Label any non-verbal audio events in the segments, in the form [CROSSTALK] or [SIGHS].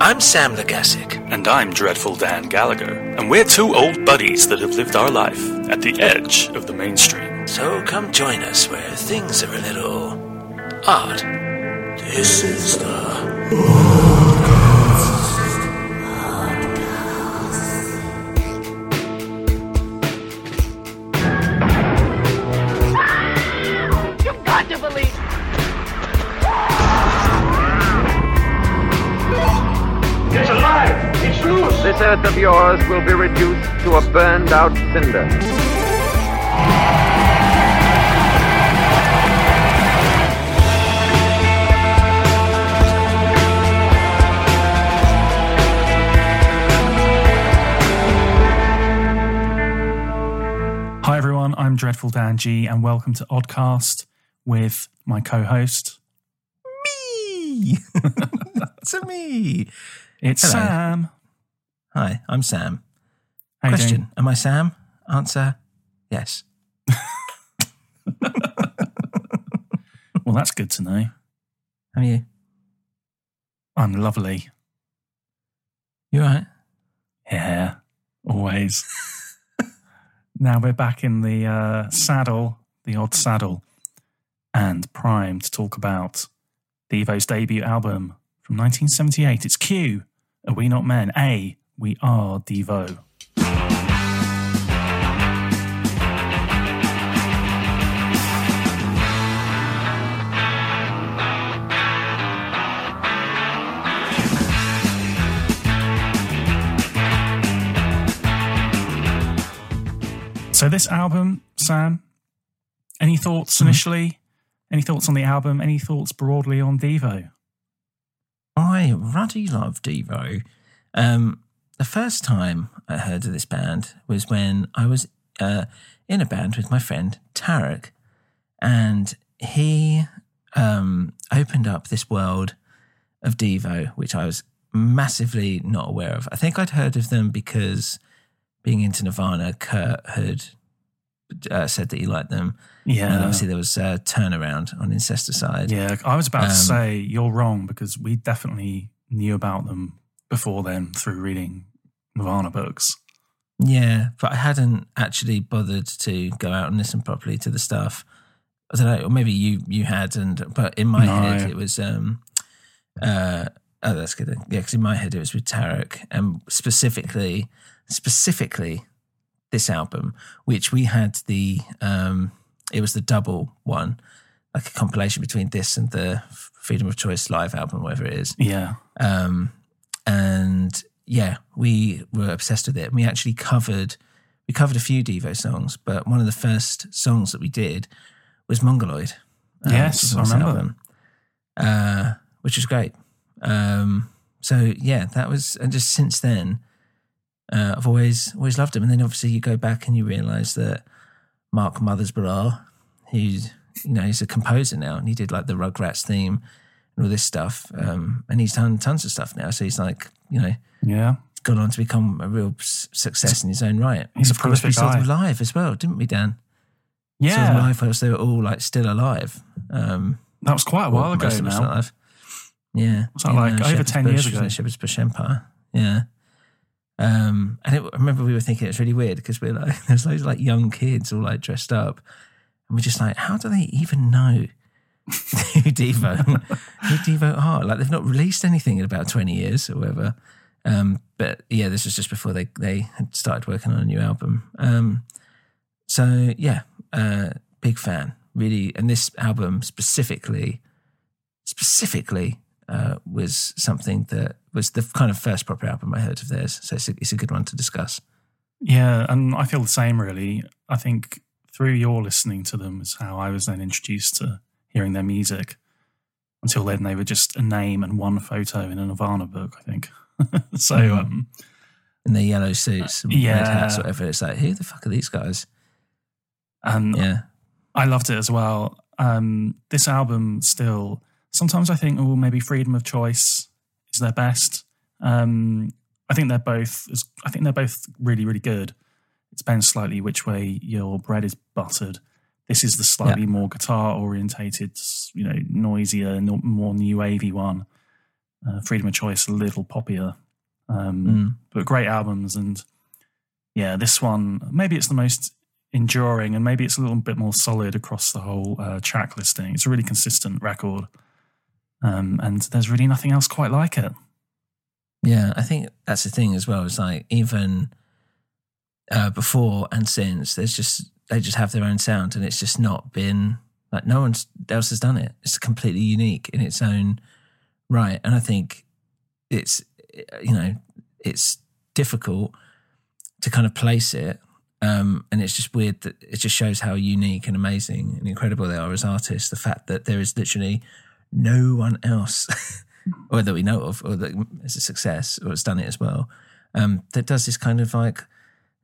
I'm Sam Legasic. And I'm Dreadful Dan Gallagher, and we're two old buddies that have lived our life at the edge of the mainstream. So come join us where things are a little odd. This is the This earth of yours will be reduced to a burned out cinder. Hi everyone, I'm Dreadful Dan G, and welcome to Oddcast with my co-host. Me! [LAUGHS] [LAUGHS] to me. It's Hello. Sam. Hi, I'm Sam. How Question? Am I Sam? Answer yes. Well, that's good to know. How are you? I'm lovely. You right? Yeah, always. [LAUGHS] now we're back in the uh, saddle, the odd saddle, and primed to talk about Devo's debut album from 1978. It's Q. Are we not men? A. We are Devo. So this album, Sam, any thoughts initially? Any thoughts on the album? Any thoughts broadly on Devo? I ruddy love Devo. Um, the first time I heard of this band was when I was uh, in a band with my friend Tarek, and he um, opened up this world of Devo, which I was massively not aware of. I think I'd heard of them because being into Nirvana, Kurt had uh, said that he liked them. Yeah. And obviously there was uh, Turnaround on Incesticide. Yeah, I was about Um, to say you're wrong because we definitely knew about them before then through reading Nirvana books. Yeah, but I hadn't actually bothered to go out and listen properly to the stuff. I don't know, or maybe you you had, and but in my No. head it was um uh oh that's good. Yeah, because in my head it was with Tarek, and specifically specifically this album, which we had the um it was the double one, like a compilation between this and the Freedom of Choice live album, whatever it is. Yeah. Um, and yeah, we were obsessed with it. And we actually covered we covered a few Devo songs, but one of the first songs that we did was Mongoloid. um, Yes, I remember. album, uh, which was great. Um, so yeah, that was, and just since then, uh, I've always always loved him. And then obviously you go back and you realise that Mark Mothersbaugh, who's you know he's a composer now, and he did like the Rugrats theme and all this stuff. Um, and he's done tons of stuff now. So he's like you know Yeah. gone on to become a real success in his own right. He's a Of course, we prolific saw them guy. live as well, didn't we, Dan? Saw them Yeah, live whilst they were all like still alive. Um, that was quite a while ago now. Yeah, Was that like over Shepherd's 10 Bush, years ago? Shepherd's Bush Empire. Yeah. Um, and it, I remember we were thinking it was really weird because we are like, [LAUGHS] there's loads of like young kids all like dressed up, and we're just like, how do they even know [LAUGHS] who Devo, who Devo are? Like they've not released anything in about twenty years or whatever. Um, but yeah, this was just before they they had started working on a new album. Um, so yeah, uh, big fan, really. And this album specifically, specifically, uh, was something that was the kind of first proper album I heard of theirs. So it's a, it's a good one to discuss. Yeah, and I feel the same really. I think through your listening to them is how I was then introduced to hearing their music. Until then, they were just a name and one photo in a Nirvana book, I think. [LAUGHS] so, Mm. um, In their yellow suits, and Yeah. red hats, whatever. It's like, who the fuck are these guys? and Yeah, I loved it as well. Um, this album still, sometimes I think, oh, maybe Freedom of Choice is their best. Um, I think they're both. I think they're both really, really good. It depends slightly which way your bread is buttered. This is the slightly more guitar orientated, you know, noisier, no- more new wavy one. Uh, Freedom of Choice, a little poppier, um, Mm. but great albums. And yeah, this one maybe it's the most enduring, and maybe it's a little bit more solid across the whole uh, track listing. It's a really consistent record, um, and there's really nothing else quite like it. yeah. I think that's the thing as well. It's like even uh, before and since, there's just they just have their own sound, and it's just not been like no one else has done it. It's completely unique in its own right, and I think it's you know it's difficult to kind of place it. Um, and it's just weird that it just shows how unique and amazing and incredible they are as artists. The fact that there is literally no one else, [LAUGHS] or that we know of, or that is a success or has done it as well, um, that does this kind of like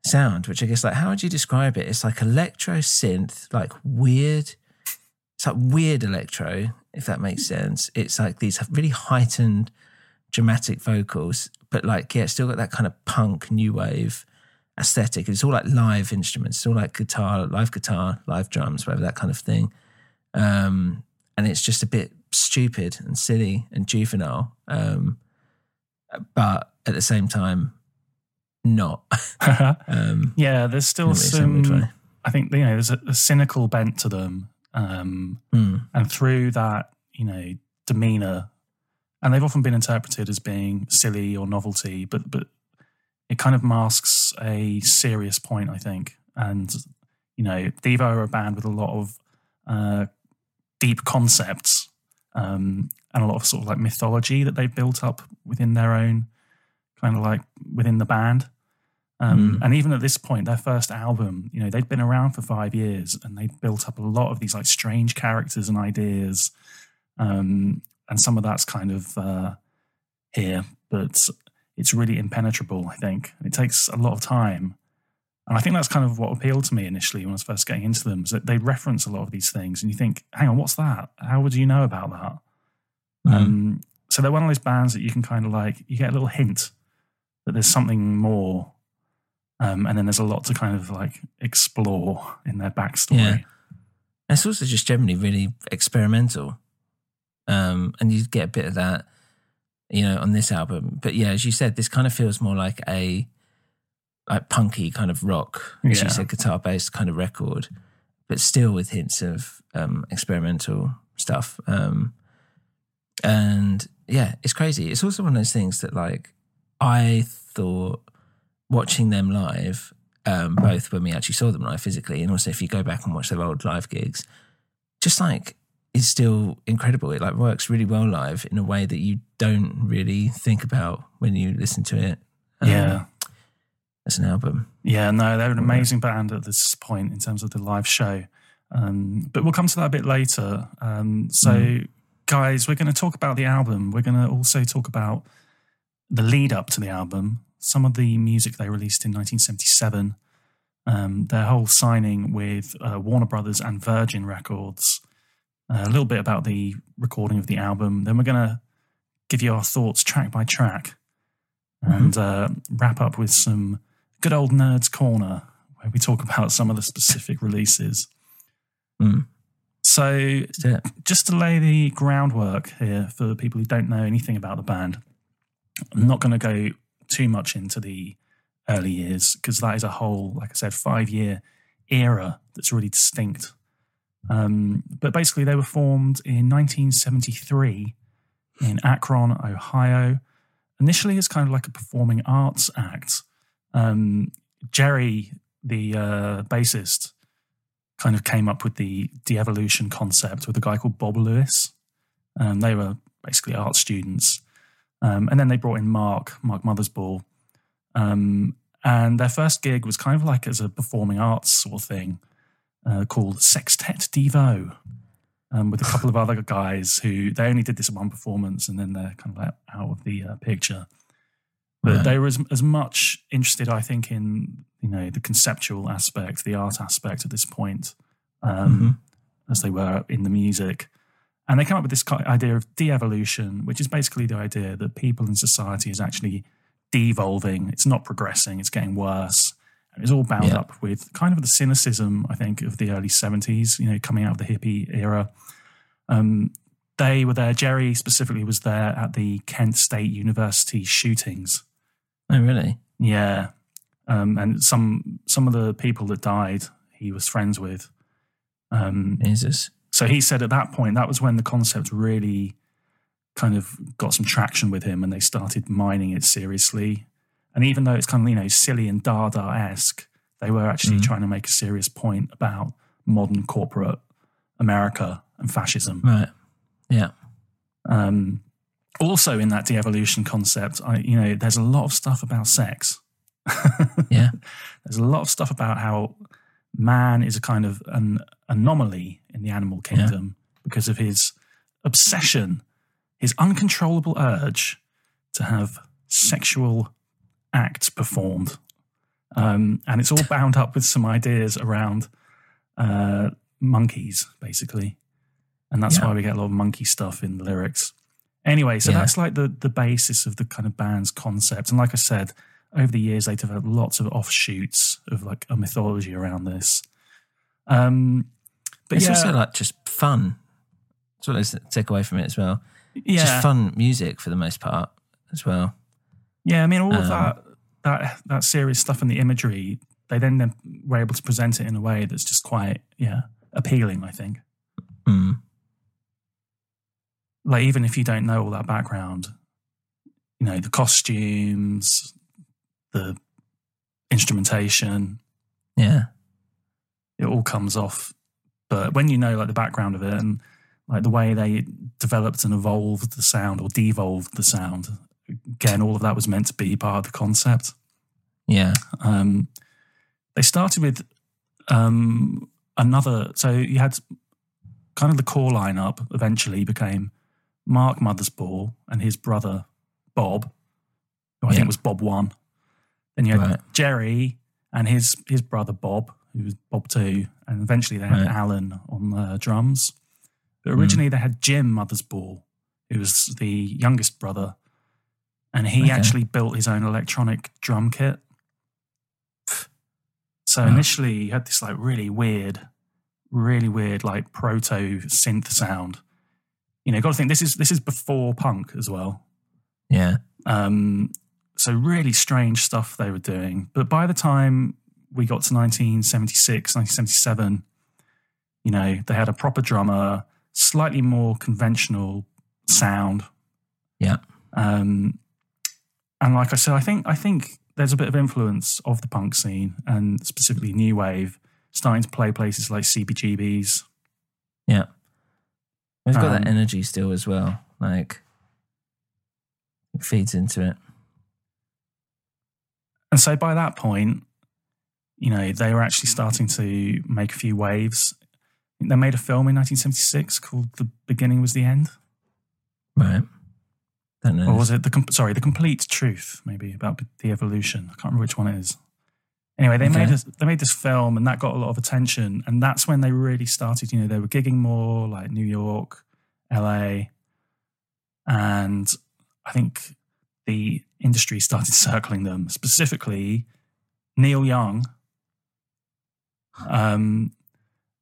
sound, which I guess like how would you describe it? It's like electro synth, like weird. It's like weird electro, if that makes sense. It's like these really heightened, dramatic vocals, but like yeah, still got that kind of punk new wave aesthetic. It's all like live instruments. It's all like guitar, live guitar, live drums, whatever that kind of thing. Um, and it's just a bit stupid and silly and juvenile, um, but at the same time, not. [LAUGHS] [LAUGHS] um, yeah, there's still some. I think you know there's a, a cynical bent to them, um, Mm. and through that you know demeanor, and they've often been interpreted as being silly or novelty, but but it kind of masks a serious point, I think. And you know, Devo are a band with a lot of uh, deep concepts um, and a lot of sort of like mythology that they've built up within their own kind of like within the band. Um, Mm. And even at this point, their first album, you know, they'd been around for five years and they'd built up a lot of these like strange characters and ideas. Um, and some of that's kind of uh, here, but it's really impenetrable, I think. It takes a lot of time. And I think that's kind of what appealed to me initially when I was first getting into them, is that they reference a lot of these things. And you think, hang on, what's that? How would you know about that? Mm. Um, so they're one of those bands that you can kind of like, you get a little hint that there's something more. Um, and then there's a lot to kind of like explore in their backstory. Yeah. It's also just generally really experimental. Um, and you get a bit of that, you know, on this album. But yeah, as you said, this kind of feels more like a like punky kind of rock, as Yeah. you said, guitar based kind of record, but still with hints of um, experimental stuff. Um, and yeah, it's crazy. It's also one of those things that like I thought watching them live, um, both when we actually saw them live physically, and also if you go back and watch their old live gigs, just like is still incredible. It like works really well live in a way that you don't really think about when you listen to it. um, Yeah. as an album. Yeah, no, they're an amazing band at this point in terms of the live show. Um, but we'll come to that a bit later. Um, so, Mm. guys, we're going to talk about the album. We're going to also talk about the lead up to the album, some of the music they released in 1977, um, their whole signing with uh, Warner Brothers and Virgin Records, uh, a little bit about the recording of the album. Then we're going to give you our thoughts track by track. and uh, wrap up with some good old Nerds Corner, where we talk [LAUGHS] about some of the specific releases. Mm. So, just to lay the groundwork here for people who don't know anything about the band, I'm not going to go too much into the early years because that is a whole, like I said, five year era that's really distinct. Um, but basically, they were formed in 1973 in Akron, Ohio. Initially, as kind of like a performing arts act. Um, Jerry, the uh, bassist, kind of came up with the de-evolution concept with a guy called Bob Lewis. Um, they were basically art students. Um, and then they brought in Mark, Mark Mothersbaugh. Um, and their first gig was kind of like as a performing arts sort of thing uh, called Sextet Devo um, with a couple of other guys who they only did this one performance and then they're kind of out, out of the uh, picture. But Right. they were as, as much interested, I think, in you know the conceptual aspect, the art aspect at this point, um, as they were in the music. And they come up with this idea of de-evolution, which is basically the idea that people in society is actually devolving. It's not progressing. It's getting worse. And it's all bound Yeah. up with kind of the cynicism, I think, of the early 70s, you know, coming out of the hippie era. Um, they were there. Jerry specifically was there at the Kent State University shootings. Oh, really? Yeah, um, and some some of the people that died, he was friends with. Um, Jesus. So he said at that point that was when the concept really kind of got some traction with him, and they started mining it seriously. And even though it's kind of you know silly and Dada esque, they were actually Mhm. trying to make a serious point about modern corporate America and fascism. Right. Yeah. Um, also, in that de-evolution concept, I, you know, there's a lot of stuff about sex. [LAUGHS] Yeah. there's a lot of stuff about how man is a kind of an anomaly in the animal kingdom because of his obsession, his uncontrollable urge to have sexual acts performed. Um, and it's all bound up with some ideas around uh, monkeys, basically. And that's Yeah. why we get a lot of monkey stuff in the lyrics. Anyway, so Yeah. that's like the, the basis of the kind of band's concept. And like I said, over the years, they developed lots of offshoots of like a mythology around this. Um, but it's yeah, also like just fun. That's what I take away from it as well. yeah, Just fun music for the most part as well. Yeah, I mean, all of Um, that that that serious stuff and the imagery, they then, then were able to present it in a way that's just quite yeah appealing. I think, Mm. like even if you don't know all that background, you know the costumes, the instrumentation, Yeah. it all comes off. But when you know like the background of it and like the way they developed and evolved the sound or devolved the sound, again, all of that was meant to be part of the concept. Yeah. Um, they started with um, another. So you had kind of the core lineup. Eventually became Mark Mothersbaugh and his brother Bob, who I Yeah. think was Bob One. Then you had Right. Jerry and his his brother Bob, who was Bob Two, and eventually they had Right. Alan on the drums. But originally they had Jim Mothersbaugh, who was the youngest brother, and he Okay. actually built his own electronic drum kit. [SIGHS] So Wow. initially, you had this like really weird, really weird like proto synth sound. You know, got to think this is this is before punk as well. Yeah. Um, so really strange stuff they were doing. But by the time we got to 1976, 1977, you know, they had a proper drummer, slightly more conventional sound. Yeah. Um, and like I said, I think I think there's a bit of influence of the punk scene and specifically new wave starting to play places like CBGBs. Yeah. We've got Um, that energy still as well. Like it feeds into it. And so by that point, you know, they were actually starting to make a few waves. They made a film in 1976 called The Beginning Was the End. Right. Don't know. Or was it the, sorry, The Complete Truth, maybe about the evolution. I can't remember which one it is. Anyway, they made Okay. this, they made this film and that got a lot of attention. And that's when they really started, you know, they were gigging more like New York, LA. And I think the industry started [LAUGHS] circling them, specifically Neil Young um,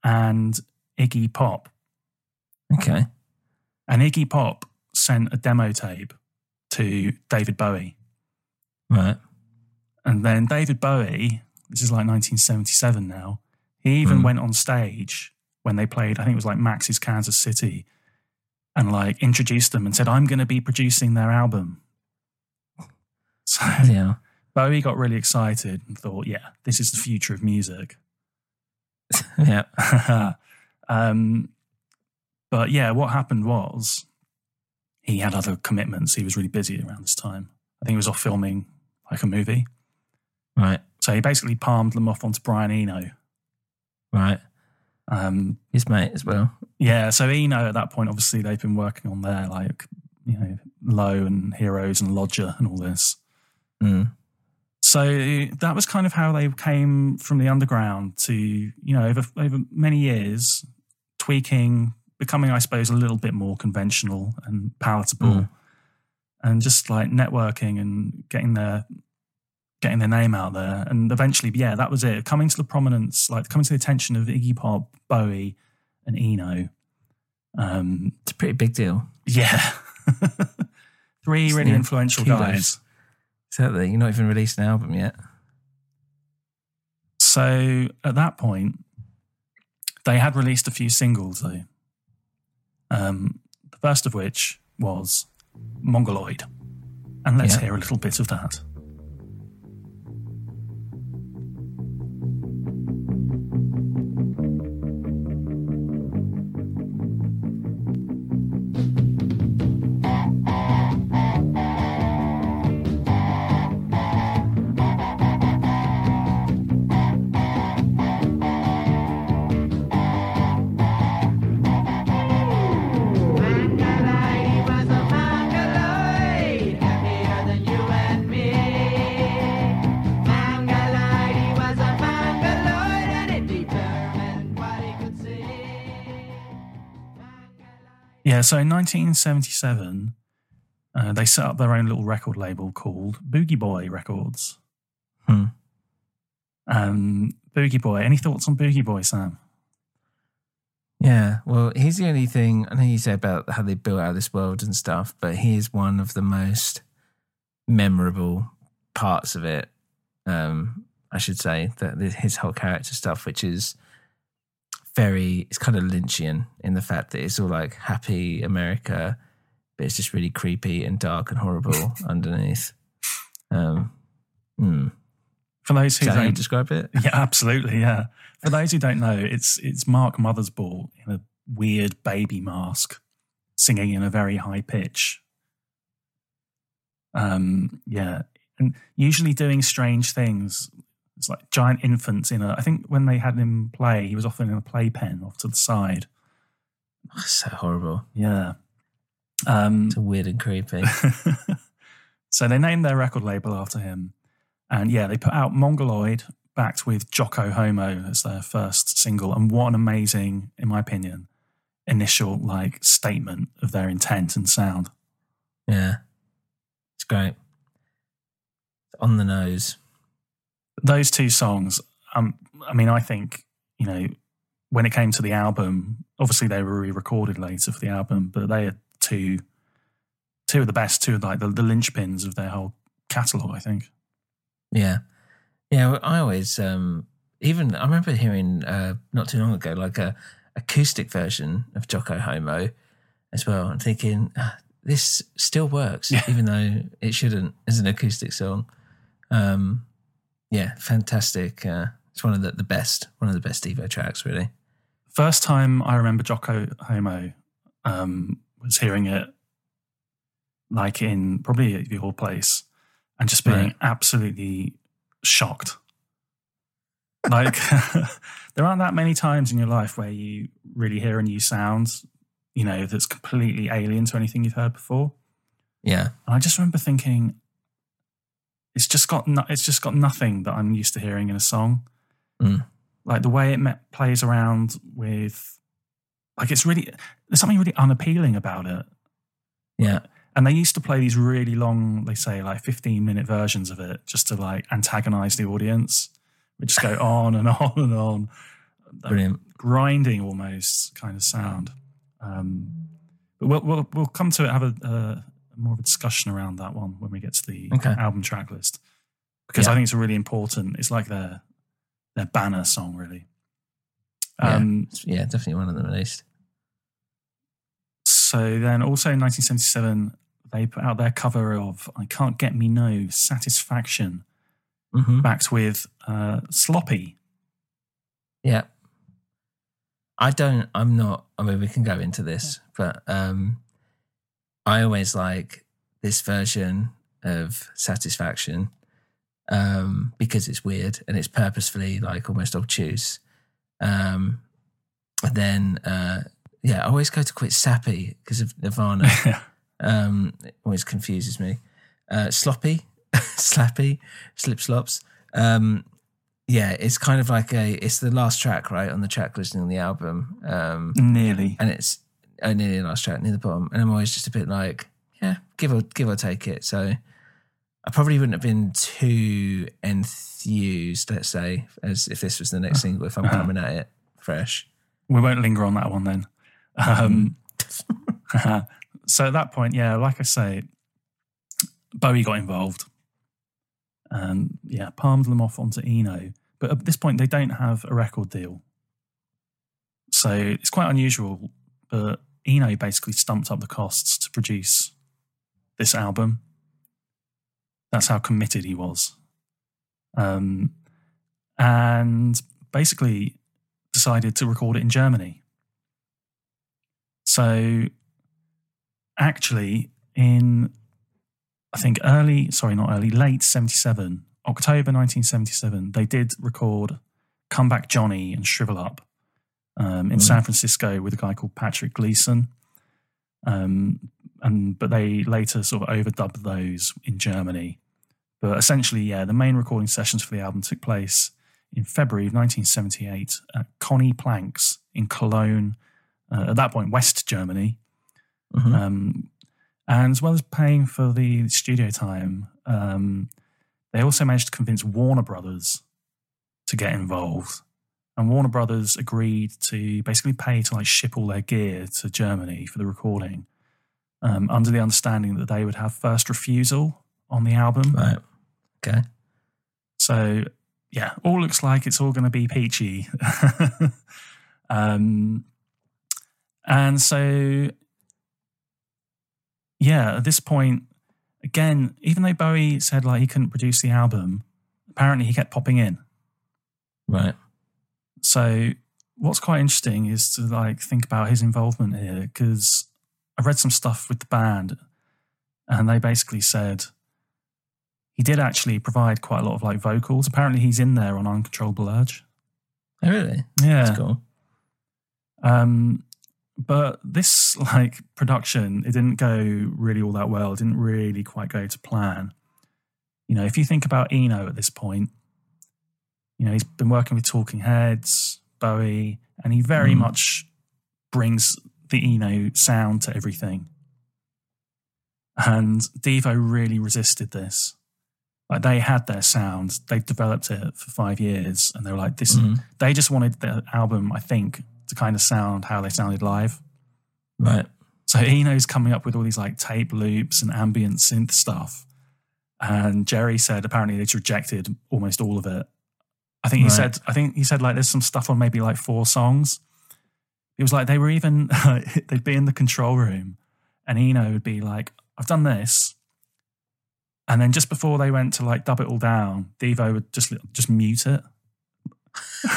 and Iggy Pop. Okay. And Iggy Pop sent a demo tape to David Bowie. Right. And then David Bowie, this is like 1977 now, he even Mm. went on stage when they played, I think it was like Max's Kansas City, and like introduced them and said, I'm going to be producing their album. So Yeah. [LAUGHS] Bowie got really excited and thought, yeah, this is the future of music. [LAUGHS] Yeah. [LAUGHS] um, but yeah, what happened was he had other commitments. He was really busy around this time. I think he was off filming like a movie. Right. So he basically palmed them off onto Brian Eno. Right. Um, His mate as well. yeah, so Eno at that point, obviously they've been working on their like, you know, Low and Heroes and Lodger and all this. Mm. So that was kind of how they came from the underground to, you know, over over many years, tweaking, becoming, I suppose, a little bit more conventional and palatable, Mm. and just like networking and getting their getting their name out there. And eventually, yeah, that was it. Coming to the prominence, like coming to the attention of Iggy Pop, Bowie, and Eno. Um, It's a pretty big deal. yeah, [LAUGHS] three really influential guys. Exactly. You're not even released an album yet. So at that point, they had released a few singles though. Um, the first of which was Mongoloid. And let's Yeah. hear a little bit of that. So in 1977, uh, they set up their own little record label called Booji Boy Records. Hmm. Um, Booji Boy, any thoughts on Booji Boy, Sam? Yeah, well, he's the only thing I know you say about how they built out this world and stuff, but he is one of the most memorable parts of it. Um, I should say that his whole character stuff, which is very, it's kind of Lynchian in the fact that it's all like happy America, but it's just really creepy and dark and horrible [LAUGHS] underneath. Um, hmm. For those Is who that how you don't, describe it? [LAUGHS] yeah, absolutely, yeah. For those who don't know, it's it's Mark Mothersbaugh in a weird baby mask, singing in a very high pitch. Um, yeah, and usually doing strange things. It's like giant infants in a. I think when they had him play, he was often in a playpen off to the side. So horrible. Yeah. Um, It's weird and creepy. [LAUGHS] so they named their record label after him. And yeah, they put out Mongoloid, backed with Jocko Homo as their first single. And what an amazing, in my opinion, initial like statement of their intent and sound. Yeah. It's great. On the nose. Those two songs, um, I mean, I think, you know, when it came to the album, obviously they were re-recorded later for the album, but they are two, two of the best, two of like the, the linchpins of their whole catalogue, I think. Yeah. Yeah. I always, um, even, I remember hearing uh, not too long ago, like a acoustic version of Jocko Homo as well. and thinking, ah, this still works, Yeah. even though it shouldn't as an acoustic song. Um, yeah, fantastic. Uh, it's one of the, the best, one of the best Devo tracks, really. First time I remember Jocko Homo um, was hearing it like in probably at your place and just being Right. absolutely shocked. Like [LAUGHS] there aren't that many times in your life where you really hear a new sound, you know, that's completely alien to anything you've heard before. Yeah. And I just remember thinking, it's just got no, it's just got nothing that I'm used to hearing in a song. Mm. Like the way it me- plays around with, like it's really there's something really unappealing about it. Yeah. And they used to play these really long, they say like 15 minute versions of it just to like antagonize the audience. We just go [LAUGHS] on and on and on. Brilliant. Grinding almost kind of sound. Um, but we'll, we'll, we'll come to it, have a, a more of a discussion around that one when we get to the Okay. album track list. Because Yeah. I think it's a really important, it's like their, their banner song, really. Um, yeah. yeah, definitely one of them at least. So then also in 1977, they put out their cover of I Can't Get Me No Satisfaction, hmm backed with uh, Sloppy. Yeah. I don't, I'm not, I mean, we can go into this, but um, I always like this version of Satisfaction um, because it's weird and it's purposefully like almost obtuse. Um, and then, uh, yeah, I always go to quite sappy because of Nirvana. [LAUGHS] um, it always confuses me. Uh, sloppy, [LAUGHS] slappy, slip slops. Um, yeah, it's kind of like a. It's the last track, right, on the track listing on the album, um, Nearly. and it's uh, nearly last track near the bottom. And I'm always just a bit like, yeah, give or give or take it. So I probably wouldn't have been too enthused, let's say, as if this was the next single. If I'm coming at it fresh, We won't linger on that one then. Um, [LAUGHS] [LAUGHS] so at that point, yeah, like I say, Bowie got involved. And yeah, palmed them off onto Eno. But at this point, they don't have a record deal. So it's quite unusual. But Eno basically stumped up the costs to produce this album. That's how committed he was. Um, and basically decided to record it in Germany. So actually, in I think early, sorry, not early, late 77, October 1977, they did record Come Back Jonee and Shrivel Up um, in San Francisco with a guy called Patrick Gleeson. Um, and but they later sort of overdubbed those in Germany. But essentially, yeah, the main recording sessions for the album took place in February of 1978 at Conny Planks in Cologne, uh, at that point, West Germany. Mhm. Um, and as well as paying for the studio time, um, they also managed to convince Warner Brothers to get involved. And Warner Brothers agreed to basically pay to like ship all their gear to Germany for the recording, um, under the understanding that they would have first refusal on the album. right? Okay. So yeah, all looks like it's all going to be peachy. [LAUGHS] um, and so yeah, at this point, again, even though Bowie said like he couldn't produce the album, apparently he kept popping in. Right. So what's quite interesting is to like think about his involvement here because I read some stuff with the band and they basically said he did actually provide quite a lot of like vocals. Apparently he's in there on Uncontrollable Urge. Oh, really? Yeah. That's cool. Um, but this like production, it didn't go really all that well. It didn't really quite go to plan. You know, if you think about Eno at this point, you know, he's been working with Talking Heads, Bowie, and he very Mm. much brings the Eno sound to everything. And Devo really resisted this. Like they had their sound, they developed it for five years, and they were like, "This." Mhm. They just wanted the album, I think, to kind of sound how they sounded live. Right. So Eno's coming up with all these like tape loops and ambient synth stuff. And Jerry said apparently they'd rejected almost all of it. I think he Right. said I think he said like there's some stuff on maybe like four songs. It was like they were even [LAUGHS] they'd be in the control room and Eno would be like, I've done this. And then just before they went to like dub it all down, Devo would just just mute it. [LAUGHS]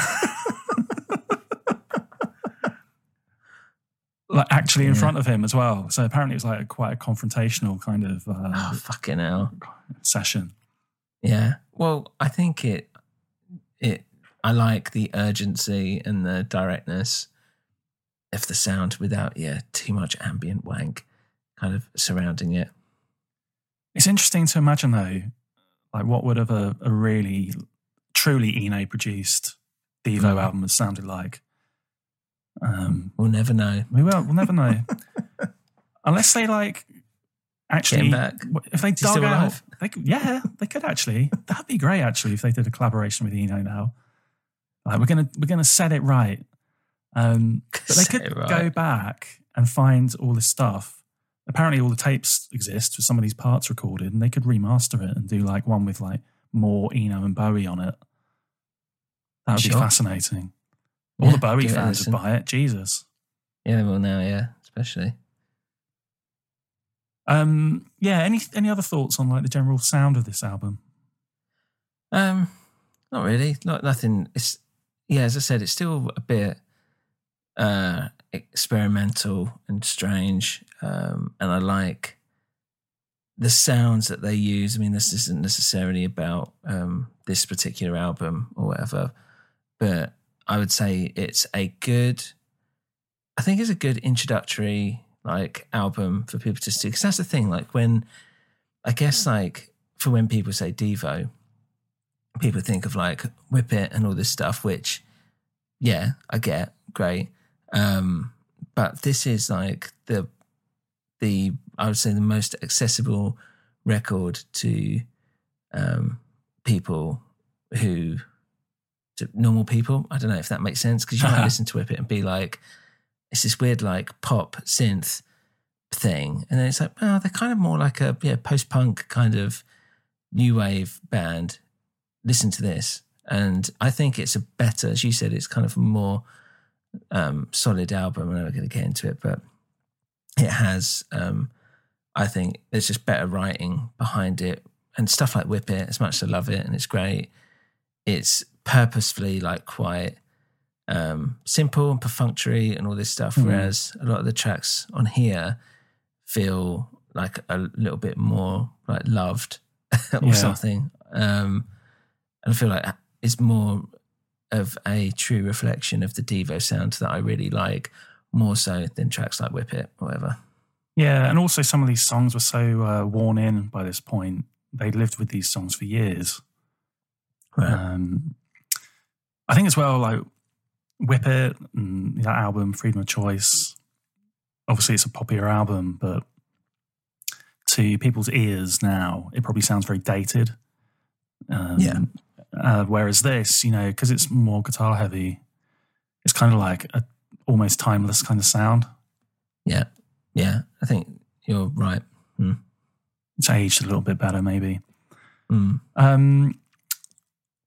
like actually in Yeah. front of him as well. So apparently it was like a, quite a confrontational kind of uh, Oh, fucking hell. session. Yeah. Well, I think it it I like the urgency and the directness of the sound without yeah too much ambient wank kind of surrounding it. It's interesting to imagine though, like what would have a, a really truly Eno produced Devo Mm. album have sounded like. Um, We'll never know. we will. We'll never know, [LAUGHS] unless they like actually, back. if they dug out, alive? They could, yeah, they could actually. That'd be great, actually, if they did a collaboration with Eno now. Like we're gonna we're gonna set it right. Um, but they could right. go back and find all this stuff. Apparently, all the tapes exist with some of these parts recorded, and they could remaster it and do like one with like more Eno and Bowie on it. That would be fascinating. All Yeah, the Bowie give it a fans would buy it. Jesus. Yeah, well now, yeah, especially. Um, yeah. Any any other thoughts on like the general sound of this album? Um, not really. Not nothing. It's yeah, as I said, it's still a bit uh experimental and strange. Um, and I like the sounds that they use. I mean, this isn't necessarily about um this particular album or whatever, but I would say it's a good. I think it's a good introductory like album for people to see because that's the thing. Like when I guess like for when people say Devo, people think of like Whip It and all this stuff, which, yeah, I get, great. Um, but this is like the the I would say the most accessible record to um, people who to normal people. I don't know if that makes sense because you might [LAUGHS] listen to Whip It and be like, it's this weird like pop synth thing, and then it's like, oh, they're kind of more like a yeah post punk kind of new wave band listen to this. And I think it's a better, as you said, it's kind of a more um, solid album. I'm not going to get into it, but it has, um, I think there's just better writing behind it and stuff like Whip It, as much as I love it and it's great, it's purposefully like quite um, simple and perfunctory and all this stuff. Mhm. Whereas a lot of the tracks on here feel like a little bit more like loved [LAUGHS] or Yeah. something. Um, and I feel like it's more of a true reflection of the Devo sound that I really like, more so than tracks like Whip It or whatever. Yeah, and also some of these songs were so uh, worn in by this point. They'd lived with these songs for years. Right. Um, I think as well, like Whip It, and that album, Freedom of Choice. Obviously, it's a popular album, but to people's ears now, it probably sounds very dated. Um, Yeah. Uh, whereas this, you know, because it's more guitar heavy, it's kind of like a almost timeless kind of sound. Yeah. Yeah. I think you're right. Mm. It's aged a little bit better, maybe. Mm. Um,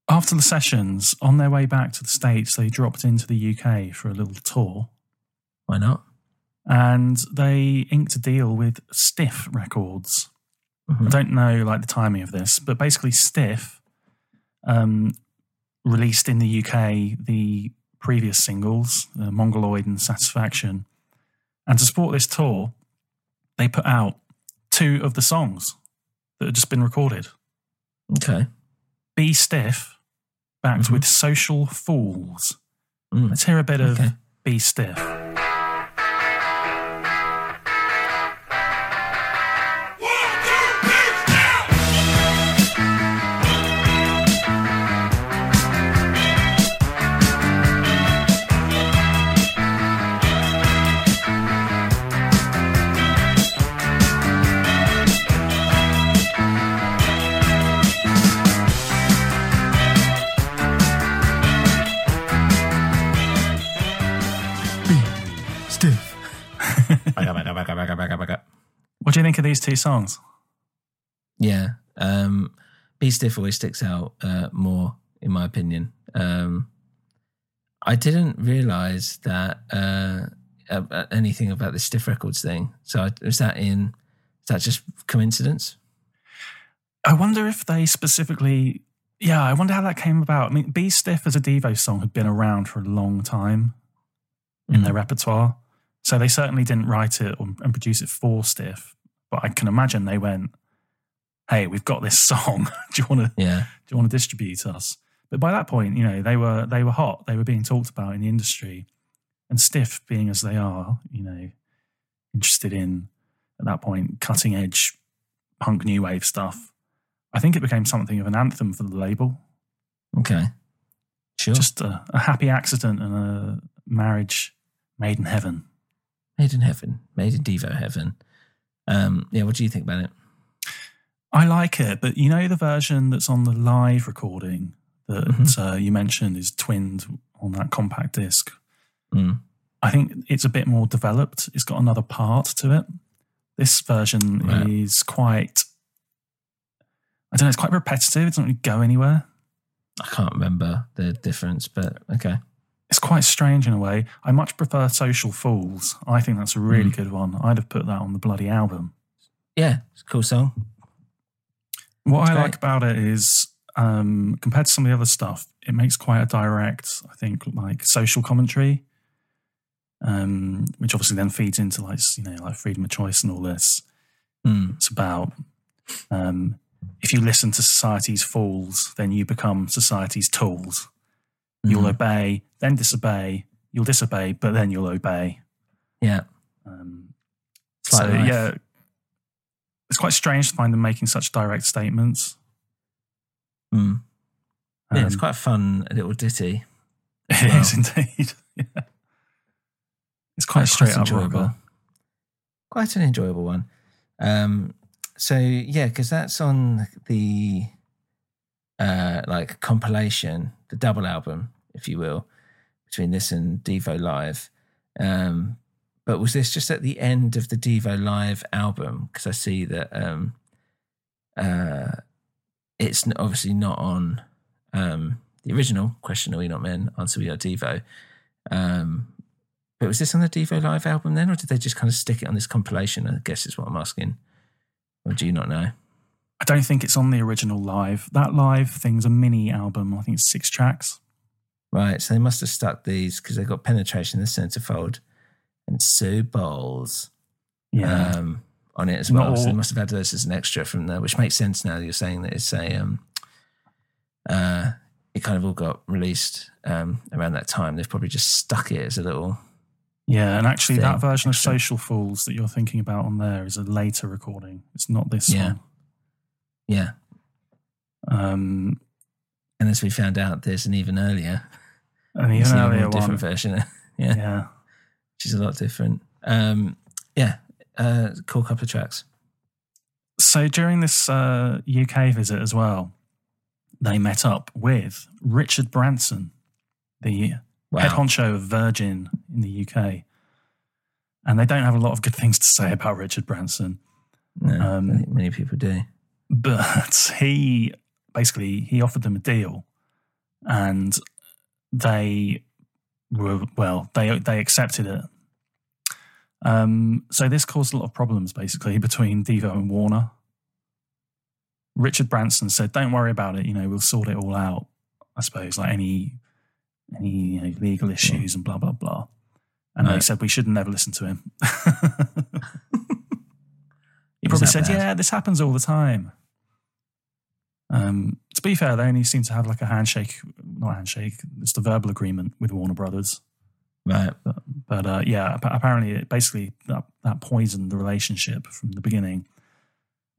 after the sessions, on their way back to the States, they dropped into the UK for a little tour Why not? and they inked a deal with Stiff Records. Mhm. I don't know like the timing of this, but basically Stiff um, released in the UK the previous singles, uh, Mongoloid and Satisfaction. And to support this tour, they put out two of the songs that had just been recorded. Okay. Be Stiff, backed Mhm. with Social Fools. Mm. Let's hear a bit of Be. Stiff. Think of these two songs? Yeah. Um, Be Stiff always sticks out uh, more, in my opinion. Um, I didn't realize that uh, anything about this Stiff Records thing. So I, was that in? Is that just coincidence? I wonder if they specifically. Yeah, I wonder how that came about. I mean, Be Stiff as a Devo song had been around for a long time in Mm. their repertoire. So they certainly didn't write it or, and produce it for Stiff. But I can imagine they went, hey, we've got this [LAUGHS] song. do you want to Yeah. do you want to distribute us? But by that point, you know, they were they were hot. They were being talked about in the industry. And Stiff, being as they are, you know, interested in at that point cutting edge punk new wave stuff. I think it became something of an anthem for the label. Okay. Sure. Just a, a happy accident and a marriage made in heaven. Made in heaven. Made in Devo heaven. Um, yeah, what do you think about it? I like it, but you know the version that's on the live recording that Mhm. uh, you mentioned is twinned on that compact disc. Mm. I think it's a bit more developed. It's got another part to it. This version Right. is quite. I don't know. It's quite repetitive. It doesn't really go anywhere. I can't remember the difference, but okay. It's quite strange in a way. I much prefer Social Fools. I think that's a really Mm. good one. I'd have put that on the bloody album. Yeah, it's a cool song. What It's I great. like about it is, um, compared to some of the other stuff, it makes quite a direct, I think, like social commentary, um, which obviously then feeds into like you know like freedom of choice and all this. Mm. It's about um, if you listen to society's fools, then you become society's tools. You'll Mhm. obey, then disobey. You'll disobey, but then you'll obey. Yeah. Um, so life. yeah, it's quite strange to find them making such direct statements. Mm. [LAUGHS] [LAUGHS] Yeah, it's quite a fun little ditty. It well. is indeed. yeah. It's quite straight up enjoyable. Quite an enjoyable one. Um, so yeah, because that's on the uh, like compilation, the double album, if you will, between this and Devo Live. Um, but was this just at the end of the Devo Live album? Because I see that um, uh, it's obviously not on um, the original Question Are We Not Men? Answer We Are Devo. Um, but was this on the Devo Live album then, or did they just kind of stick it on this compilation? I guess is what I'm asking. Or do you not know? I don't think it's on the original live. That live thing's a mini album. I think it's six tracks. Right, so they must have stuck these because they got penetration in the centerfold and Soo Bawls Yeah. um, on it as well. So they must have had those as an extra from there, which makes sense now. that You're saying that it's a um, uh, it kind of all got released um, around that time. They've probably just stuck it as a little. yeah, and actually, thing, that version of. Social Fools that you're thinking about on there is a later recording. It's not this Yeah. one. Yeah, Um, and as we found out, there's an even earlier, and there's even an even earlier one. different version. [LAUGHS] yeah. Yeah. which is a lot different. Um, yeah, uh, cool couple of tracks. So during this uh, UK visit as well, they met up with Richard Branson, the Wow. head honcho of Virgin in the UK. And they don't have a lot of good things to say about Richard Branson. No, Um, many people do. But he basically he offered them a deal and they were well, they they accepted it. Um, so this caused a lot of problems basically between Devo and Warner. Richard Branson said, "Don't worry about it. You know, we'll sort it all out. I suppose, like any any you know, legal issues and blah blah blah." And they said we should never listen to him. [LAUGHS] [LAUGHS] he probably said, bad? "Yeah, this happens all the time." Um, to be fair, they only seem to have like a handshake, not a handshake, it's the verbal agreement with Warner Brothers. Right. But uh, yeah, apparently, it basically that, that poisoned the relationship from the beginning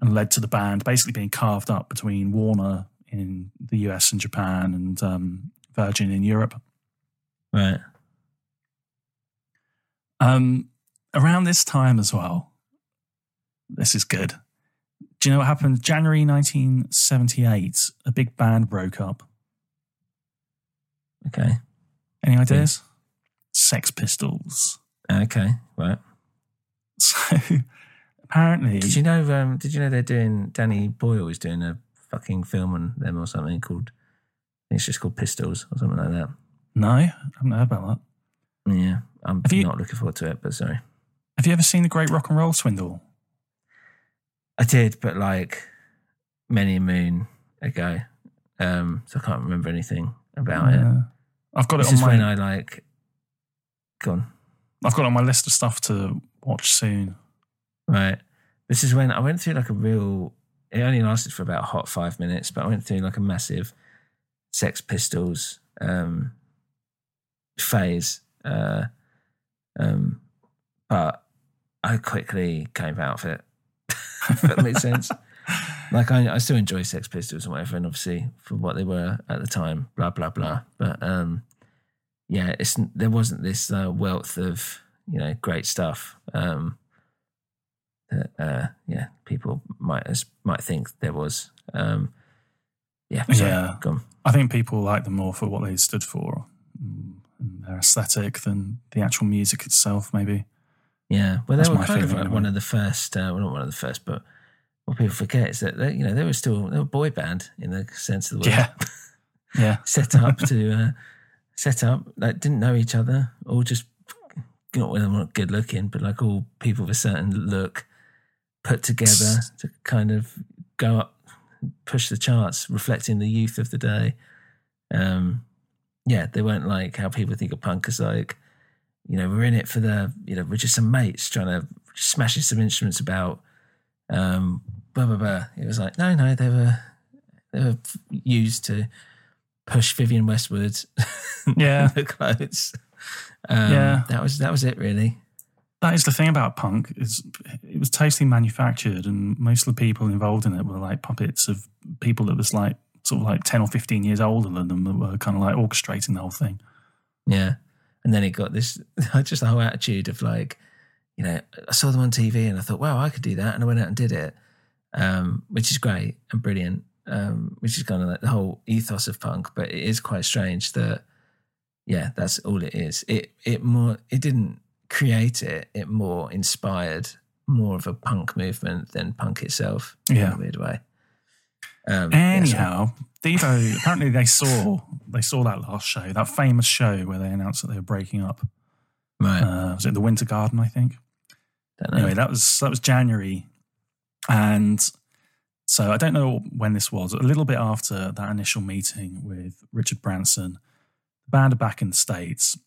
and led to the band basically being carved up between Warner in the US and Japan and um, Virgin in Europe. Right. Um, around this time as well, this is good. Do you know what happened? January 1978, a big band broke up. Okay. Any ideas? Sex Pistols. Okay. Right. [LAUGHS] So apparently, Did you know? Um, did you know they're doing? Danny Boyle is doing a fucking film on them or something called. I think it's just called Pistols or something like that. no, I haven't heard about that. Yeah, I'm you- not looking forward to it, but sorry. Have you ever seen the Great Rock and Roll Swindle? I did, but like many a moon ago, um, so I can't remember anything about it. I've got it This on is my. when I like. gone. I've got it on my list of stuff to watch soon. Right. This is when I went through like a real. It only lasted for about a hot five minutes, but I went through like a massive Sex Pistols um, phase. Uh, um, but I quickly came out of it. If that makes sense. [LAUGHS] Like I, I still enjoy Sex Pistols and whatever, and obviously for what they were at the time, blah blah blah. But um, yeah, it's there wasn't this uh, wealth of you know great stuff um, that uh, yeah, people might as might think there was. Um, yeah, yeah. I think people like them more for what they stood for, and their aesthetic, than the actual music itself. Maybe. Yeah, well, they That's were kind of anyway. one of the first. Uh, well, not one of the first, but what people forget is that they, you know they were still they were a boy band in the sense of the word. Yeah, [LAUGHS] yeah. set up to uh, set up like didn't know each other, all just not well, not good looking, but like all people of a certain look put together to kind of go up, push the charts, reflecting the youth of the day. Um, yeah, they weren't like how people think of punk as like you know, we're in it for the, you know, we're just some mates trying to smashing some instruments about, um, blah, blah, blah. It was like, no, no, they were, they were used to push Vivienne Westwood. [LAUGHS] Yeah. the clothes. Um, yeah. That was, that was it really. That is the thing about punk is it was totally manufactured and most of the people involved in it were like puppets of people that was like sort of like 10 or 15 years older than them that were kind of like orchestrating the whole thing. Yeah. And then it got this, [LAUGHS] just the whole attitude of like, you know, I saw them on TV and I thought, wow, I could do that. And I went out and did it, um, which is great and brilliant, um, which is kind of like the whole ethos of punk. But it is quite strange that, yeah, that's all it is. It, it more, it didn't create it, it more inspired more of a punk movement than punk itself yeah. in a weird way. Um, Anyhow, yeah, so. Devo apparently they saw they saw that last show, that famous show where they announced that they were breaking up. Right. Uh, was it the Winter Garden? I think. Anyway, that was that was January, and so I don't know when this was. A little bit after that initial meeting with Richard Branson, the band are back in the states,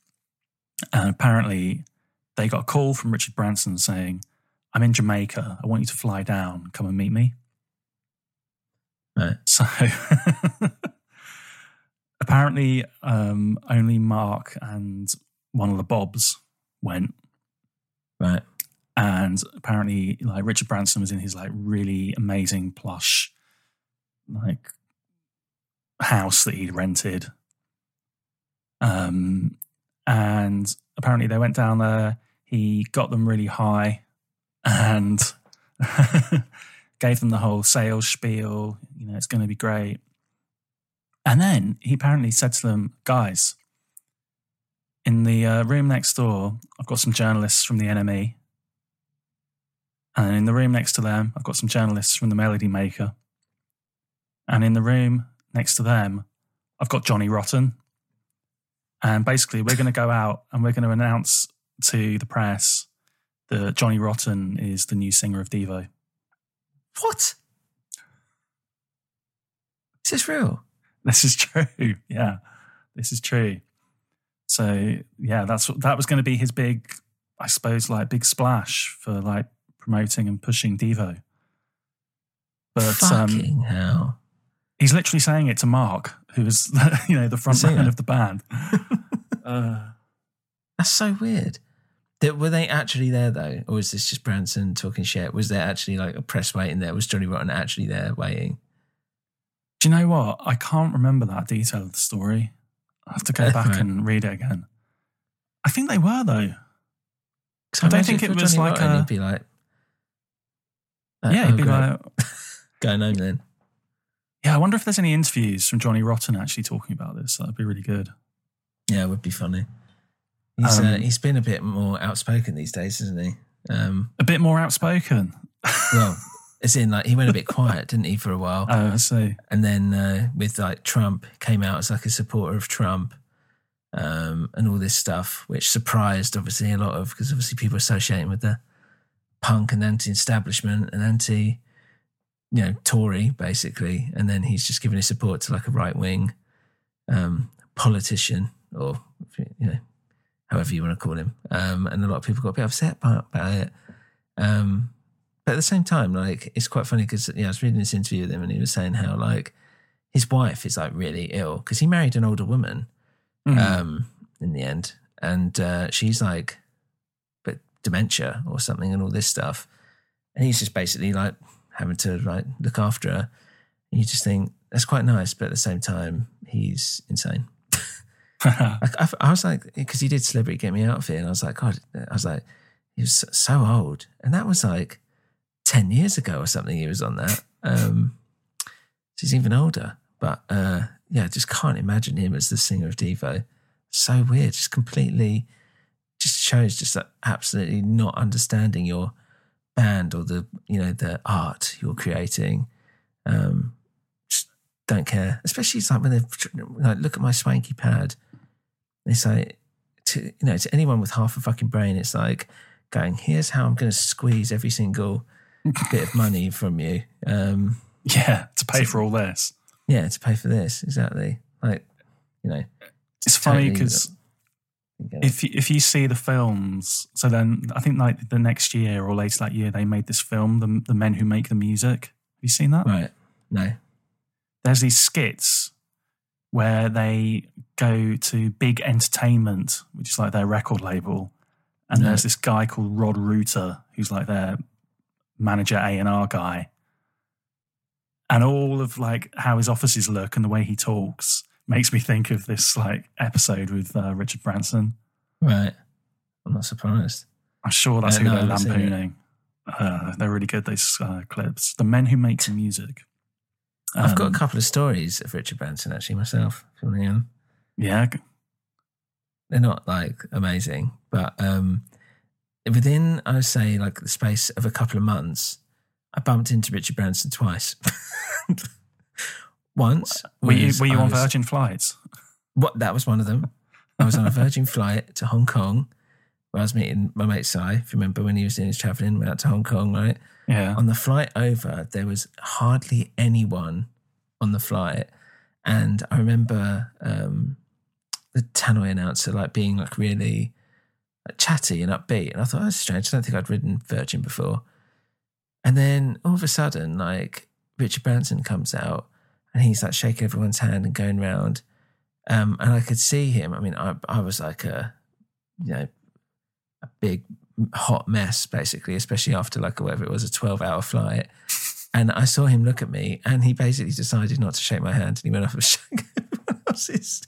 and apparently they got a call from Richard Branson saying, "I'm in Jamaica. I want you to fly down, come and meet me." Right. [LAUGHS] So apparently, um, only Mark and one of the Bobs went. Right. And apparently, like Richard Branson was in his like really amazing plush, like house that he'd rented. Um, and apparently they went down there. He got them really high, and [LAUGHS] gave them the whole sales spiel. You know, it's going to be great. And then he apparently said to them, guys, in the uh, room next door, I've got some journalists from the NME. And in the room next to them, I've got some journalists from the Melody Maker. And in the room next to them, I've got Johnny Rotten. And basically, we're going to go out and we're going to announce to the press that Johnny Rotten is the new singer of Devo. What? Is this real? [LAUGHS] This is true. Yeah, this is true. So yeah, that's that was going to be his big, I suppose, like big splash for like promoting and pushing Devo. But um, Fucking um, hell. He's literally saying it to Mark, who was [LAUGHS] you know the front man of the band. [LAUGHS] uh, That's so weird were they actually there though, or was this just Branson talking shit? Was there actually like a press waiting there? Was Johnny Rotten actually there waiting? Do you know what? I can't remember that detail of the story. I have to go back right. and read it again. I think they were though. I don't think it was Johnny like Rotten, a. He'd be like, uh, yeah, oh, he'd be like, [LAUGHS] going home then. Yeah, I wonder if there's any interviews from Johnny Rotten actually talking about this. That'd be really good. Yeah, it would be funny. He's uh, um, uh, he's been a bit more outspoken these days, isn't he? Um, a bit more outspoken. well, [LAUGHS] as in like he went a bit quiet, didn't he, for a while? Oh, I see. And then uh, with like Trump, came out as like a supporter of Trump, um, and all this stuff, which surprised obviously a lot of because obviously people associating with the punk and anti-establishment and anti, you know, Tory basically, and then he's just giving his support to like a right wing um, politician or you know however you want to call him. Um, and a lot of people got a bit upset about, about it. Um, but at the same time, like it's quite funny because yeah, I was reading this interview with him and he was saying how like his wife is like really ill because he married an older woman mm. um, in the end, and uh, she's like, but dementia or something and all this stuff, and he's just basically like having to like look after her. And you just think that's quite nice, but at the same time, he's insane. [LAUGHS] I, I, I, was like, because he did Celebrity Get Me Out of Here, and I was like, God, I was like, he was so old. And that was like ten years ago or something. He was on that. Um, so he's even older, but uh, yeah, just can't imagine him as the singer of Devo. So weird, just completely, just shows just that absolutely not understanding your band or the you know the art you're creating. Um, just don't care, especially it's like when they like look at my swanky pad. It's like to you know to anyone with half a fucking brain, it's like going, here's how I'm going to squeeze every single bit of money from you. Um, [LAUGHS] yeah, to pay for all this. Yeah, to pay for this exactly. Like you know, it's funny because if you, if you see the films, so then I think like the next year or later that year they made this film, the the men who make the music. Have you seen that? Right. No. There's these skits where they go to big entertainment, which is like their record label, and there's this guy called Rod Rooter who's like their manager A and R guy, and all of like how his offices look and the way he talks makes me think of this like episode with uh, Richard Branson. Right. I'm not surprised. I'm sure that's uh, who no, they're lampooning. Uh, they're really good. These uh, clips. The men who make music. Um, I've got a um, couple of stories of Richard Branson actually myself. Yeah. They're not like amazing, but um, within I would say like the space of a couple of months, I bumped into Richard Branson twice. [LAUGHS] Once were you, were you on was, Virgin flights? What that was one of them. I was on a Virgin flight to Hong Kong where I was meeting my mate Si. If you remember when he was doing his traveling, went out to Hong Kong, right? Yeah. On the flight over, there was hardly anyone on the flight, and I remember um, the tannoy announcer like being like really like, chatty and upbeat, and I thought that's strange. I don't think I'd ridden Virgin before. And then all of a sudden, like Richard Branson comes out and he's like shaking everyone's hand and going round. Um, and I could see him. I mean, I, I was like a, you know, a big hot mess basically, especially after like whatever it was, a 12 hour flight. And I saw him look at me and he basically decided not to shake my hand and he went off and shook everyone else's.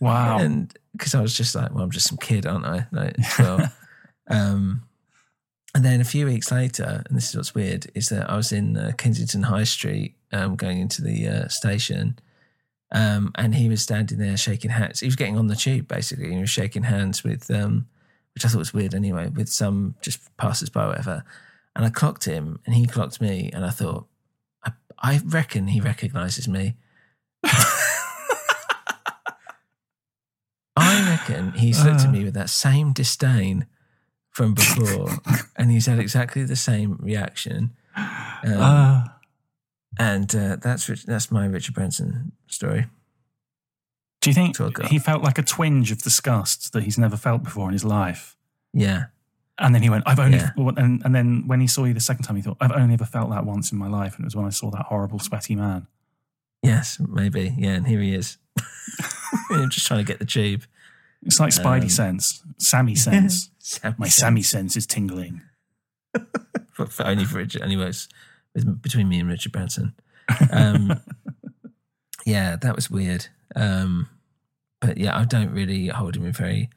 Wow. And because I was just like, well, I'm just some kid, aren't I? Like, [LAUGHS] well, um, and then a few weeks later, and this is what's weird, is that I was in uh, Kensington High Street um, going into the uh, station. Um, and he was standing there shaking hands. He was getting on the tube basically. and He was shaking hands with, um, which I thought was weird anyway, with some just passers by, whatever. And I clocked him, and he clocked me, and I thought, I, I reckon he recognizes me. [LAUGHS] I reckon he's looked at me with that same disdain from before, [LAUGHS] and he's had exactly the same reaction. Um, uh. And uh, that's that's my Richard Branson story. Do you think he felt like a twinge of disgust that he's never felt before in his life? Yeah. And then he went, I've only, yeah. and, and then when he saw you the second time, he thought, I've only ever felt that once in my life. And it was when I saw that horrible, sweaty man. Yes, maybe. Yeah. And here he is. [LAUGHS] Just trying to get the tube. It's like Spidey um, sense, Sammy [LAUGHS] sense. Sammy My sense. Sammy sense is tingling. [LAUGHS] for, for only for Richard, anyways, with, between me and Richard Branson. Um, yeah, that was weird. Um, but yeah, I don't really hold him in very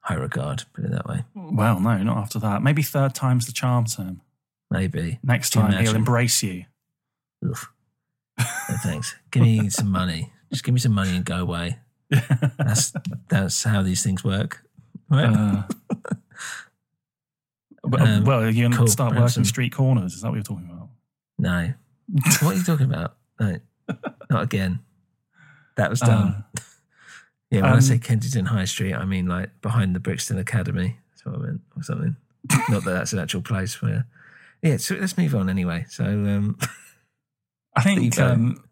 high regard, put it that way. Well, no, not after that. Maybe third time's the charm, Sam. Maybe. Next time he'll embrace you. No, thanks. Give me [LAUGHS] some money. Just give me some money and go away. [LAUGHS] that's that's how these things work. Right? Uh, [LAUGHS] um, well, you're going to start working street corners. Is that what you're talking about? No. what are you talking about? No, not again. That was done. Uh, [LAUGHS] yeah, when um, I say Kensington High Street, I mean like behind the Brixton Academy. That's what I meant, or something. [LAUGHS] not that that's an actual place where. Yeah, so let's move on anyway. So, um, [LAUGHS] I think um,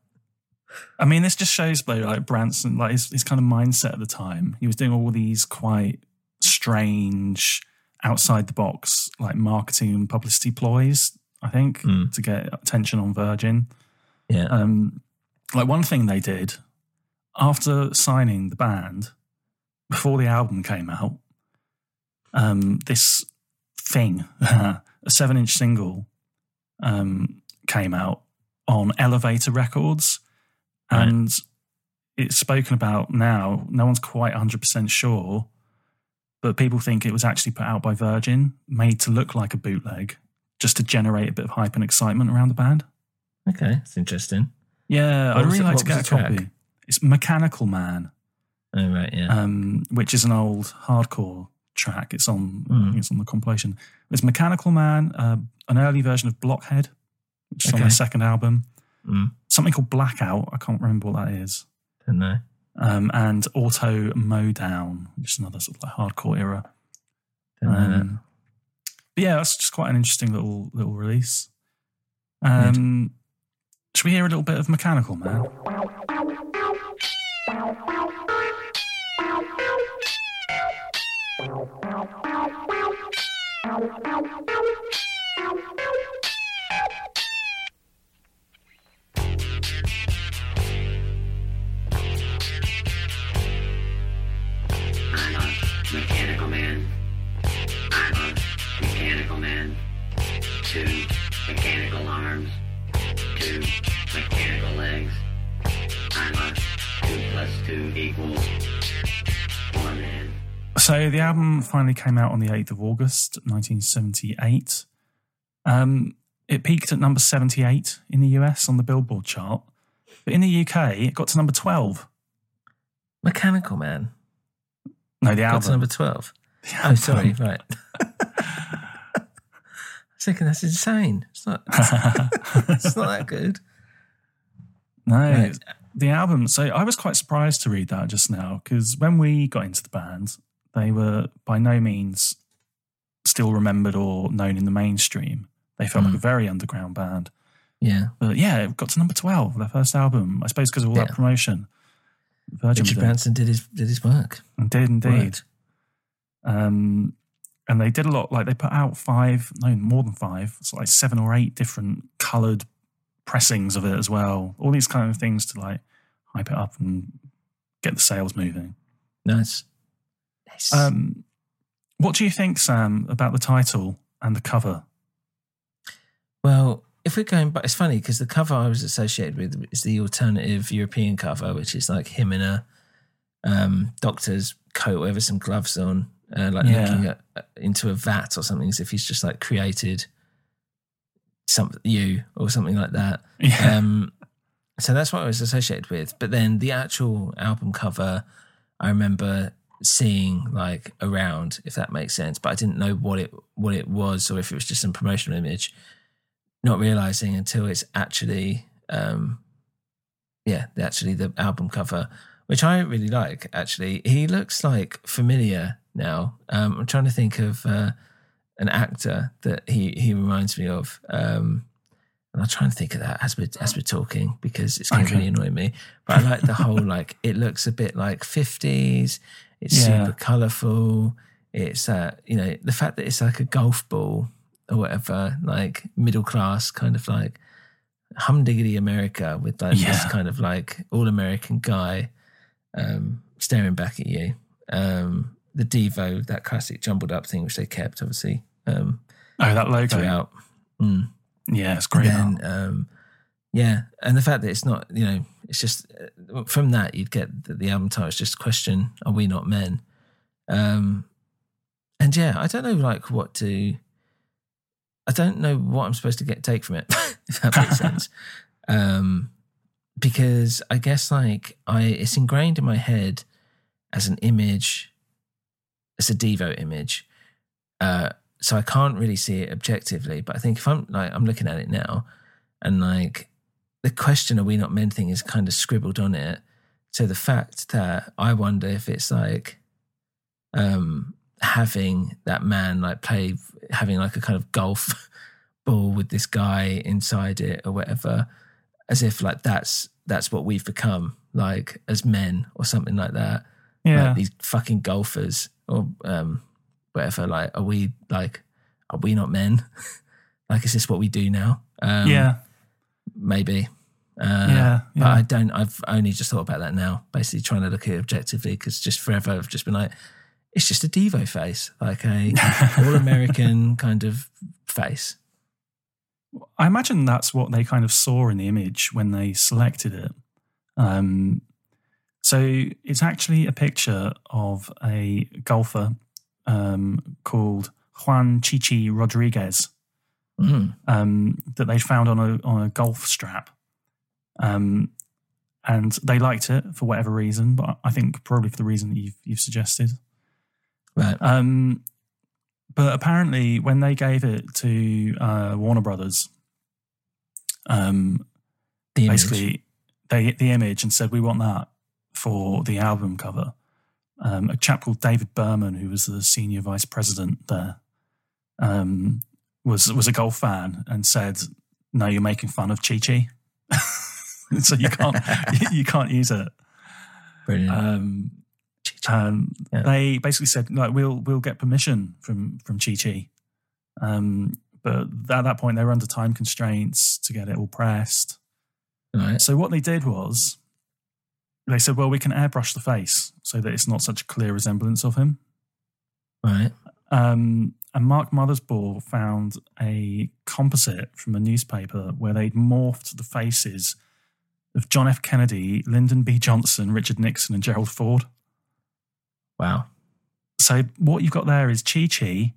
I mean, this just shows like Branson, like his, his kind of mindset at the time. He was doing all these quite strange, outside the box, like marketing and publicity ploys. I think mm. to get attention on Virgin. Yeah. Um, like one thing they did after signing the band, before the album came out, um, this thing, [LAUGHS] a seven-inch single, um, came out on Elevator Records Right. And it's spoken about now. No one's quite 100% sure, but people think it was actually put out by Virgin, made to look like a bootleg, just to generate a bit of hype and excitement around the band. Okay, it's interesting. Yeah, I'd really like to get a track? copy. It's Mechanical Man, Oh right, yeah. um, which is an old hardcore track. It's on Mm. it's on the compilation. It's Mechanical Man, uh, an early version of Blockhead, which is on Okay. their second album. Mm. Something called Blackout. I can't remember what that is. Don't know. Um, and Auto Modown, which is another sort of like hardcore era. Don't know. Um, but yeah, that's just quite an interesting little little release. Um, should we hear a little bit of Mechanical Man? The album finally came out on the 8th of August, 1978. Um, it peaked at number 78 in the US on the Billboard chart. But in the UK, it got to number 12. Mechanical Man. No, the album. Got to number twelve. The Oh, sorry, right. I was thinking that's insane. It's not. [LAUGHS] it's not that good. No, Right. the album. So I was quite surprised to read that just now because when we got into the band, they were by no means still remembered or known in the mainstream. They felt like Mm. a very underground band. Yeah. But yeah, it got to number 12, their first album. I suppose because of all that promotion. Virgin Richard did. Branson did his did his work. Did indeed. Um, and they did a lot. Like they put out five, no more than five, it's like seven or eight different coloured pressings of it as well. All these kind of things to like hype it up and get the sales moving. Nice. Nice. Um, what do you think, Sam, about the title and the cover? Well, if we're going back, it's funny because the cover I was associated with is the alternative European cover, which is like him in a um, doctor's coat with some gloves on, uh, like Yeah. looking at, into a vat or something, as if he's just like created some you or something like that. Yeah. Um, so that's what I was associated with. But then the actual album cover, I remember seeing like around, if that makes sense. But I didn't know what it what it was or if it was just some promotional image. Not realizing until it's actually, um, yeah, actually the album cover, which I really like. Actually, he looks like familiar now. Um, I'm trying to think of uh, an actor that he he reminds me of. Um, and I'll try and think of that as we're as we're talking because it's going to Okay. really annoy me. But I like the whole like it looks a bit like fifties. It's Yeah. super colourful. It's uh, you know the fact that it's like a golf ball or whatever, like middle class kind of like humdiggity America with like this kind of like all American guy um, staring back at you. Um, the Devo, that classic jumbled up thing which they kept obviously um, Oh, that logo. throughout. Mm. Yeah, it's great. And then, um, yeah, and the fact that it's not, you know, it's just uh, from that you'd get that the album title is just question: Are we not men? Um, and yeah, I don't know, like what to. I don't know what I'm supposed to get take from it, [LAUGHS] if that makes sense. [LAUGHS] Um, because I guess like I, it's ingrained in my head as an image, as a Devo image. Uh, so I can't really see it objectively. But I think if I'm like I'm looking at it now, and like the question "Are we not men?" thing is kind of scribbled on it. So the fact that I wonder if it's like um having that man like play having like a kind of golf [LAUGHS] ball with this guy inside it or whatever, as if like that's that's what we've become like as men or something like that. Yeah. Like these fucking golfers or um whatever. Like, are we like are we not men? [LAUGHS] like, is this what we do now? Um, yeah. maybe. Uh, Yeah, but. I don't. I've only just thought about that now. Basically, trying to look at it objectively because just forever I've just been like, it's just a Devo face, like a [LAUGHS] all American kind of face. I imagine that's what they kind of saw in the image when they selected it. Um, so it's actually a picture of a golfer um, called Juan Chi Chi Rodriguez. Mm. um, that they found on a on a golf strap, um, and they liked it for whatever reason. But I think probably for the reason that you've you've suggested. Right. Um, but apparently, when they gave it to uh, Warner Brothers, um, The basically they the image and said we want that for the album cover. Um, a chap called David Berman, who was the senior vice president there, um, was was a golf fan and said, "No, you're making fun of Chi Chi, [LAUGHS] [LAUGHS] so you can't [LAUGHS] you, can't use it." Brilliant. Um, um, Yeah. They basically said, "Like we'll we'll get permission from from Chi Chi," um, but at that point they were under time constraints to get it all pressed. right. So what they did was they said, "Well, we can airbrush the face so that it's not such a clear resemblance of him." Right. Um, and Mark Mothersbaugh found a composite from a newspaper where they'd morphed the faces of John F. Kennedy, Lyndon B. Johnson, Richard Nixon, and Gerald Ford. Wow. So what you've got there is Chi Chi,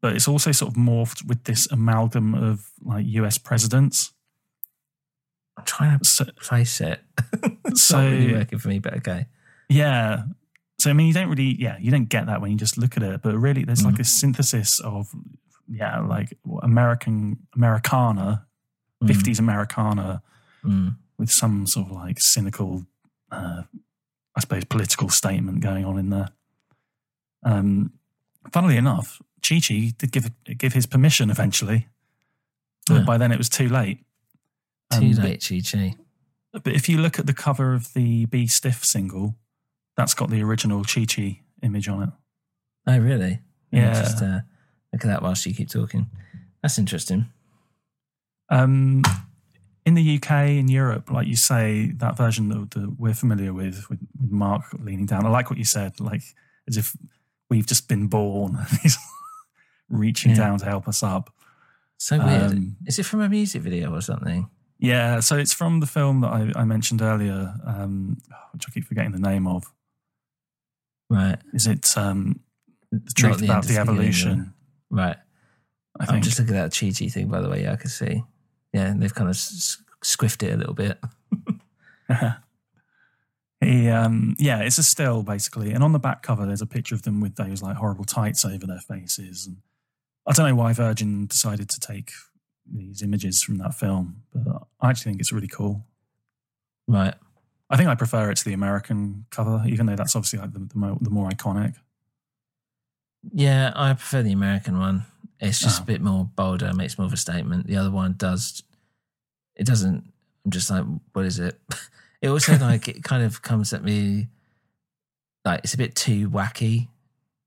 but it's also sort of morphed with this amalgam of like US presidents. I'm trying to So, place it. [LAUGHS] it's So- not really working for me, but okay. yeah. So I mean, you don't really, yeah, you don't get that when you just look at it. But really, there's like a synthesis of, yeah, like American Americana, Mm. fifties Americana, Mm. With some sort of like cynical, uh, I suppose, political statement going on in there. Um, funnily enough, Chi Chi did give give his permission eventually, but Yeah. by then it was too late. Too Um, but- late, Chi Chi. But if you look at the cover of the Be Stiff single, that's got the original Chi Chi image on it. Oh, really? Yeah. Just uh, look at that whilst you keep talking. That's interesting. Um, in the UK, in Europe, like you say, that version that, that we're familiar with, with, with Mark leaning down, I like what you said, like as if we've just been born. [LAUGHS] He's reaching Yeah. down to help us up. So weird. Um, Is it from a music video or something? Yeah, so it's from the film that I, I mentioned earlier, um, which I keep forgetting the name of. Right. Is it um, the truth the about the evolution? Right. I I'm just looking at that Chi Chi thing, by the way. Yeah, I can see. Yeah, and they've kind of squiffed it a little bit. [LAUGHS] He, um, yeah, it's a still basically, and on the back cover there's a picture of them with those like horrible tights over their faces. And I don't know why Virgin decided to take these images from that film, but I actually think it's really cool. Right. I think I prefer it to the American cover, even though that's obviously like the, the, mo- the more iconic. Yeah, I prefer the American one. It's just Oh. a bit more bolder, makes more of a statement. The other one does. It doesn't. I'm just like, what is it? [LAUGHS] It also [LAUGHS] like it kind of comes at me like it's a bit too wacky.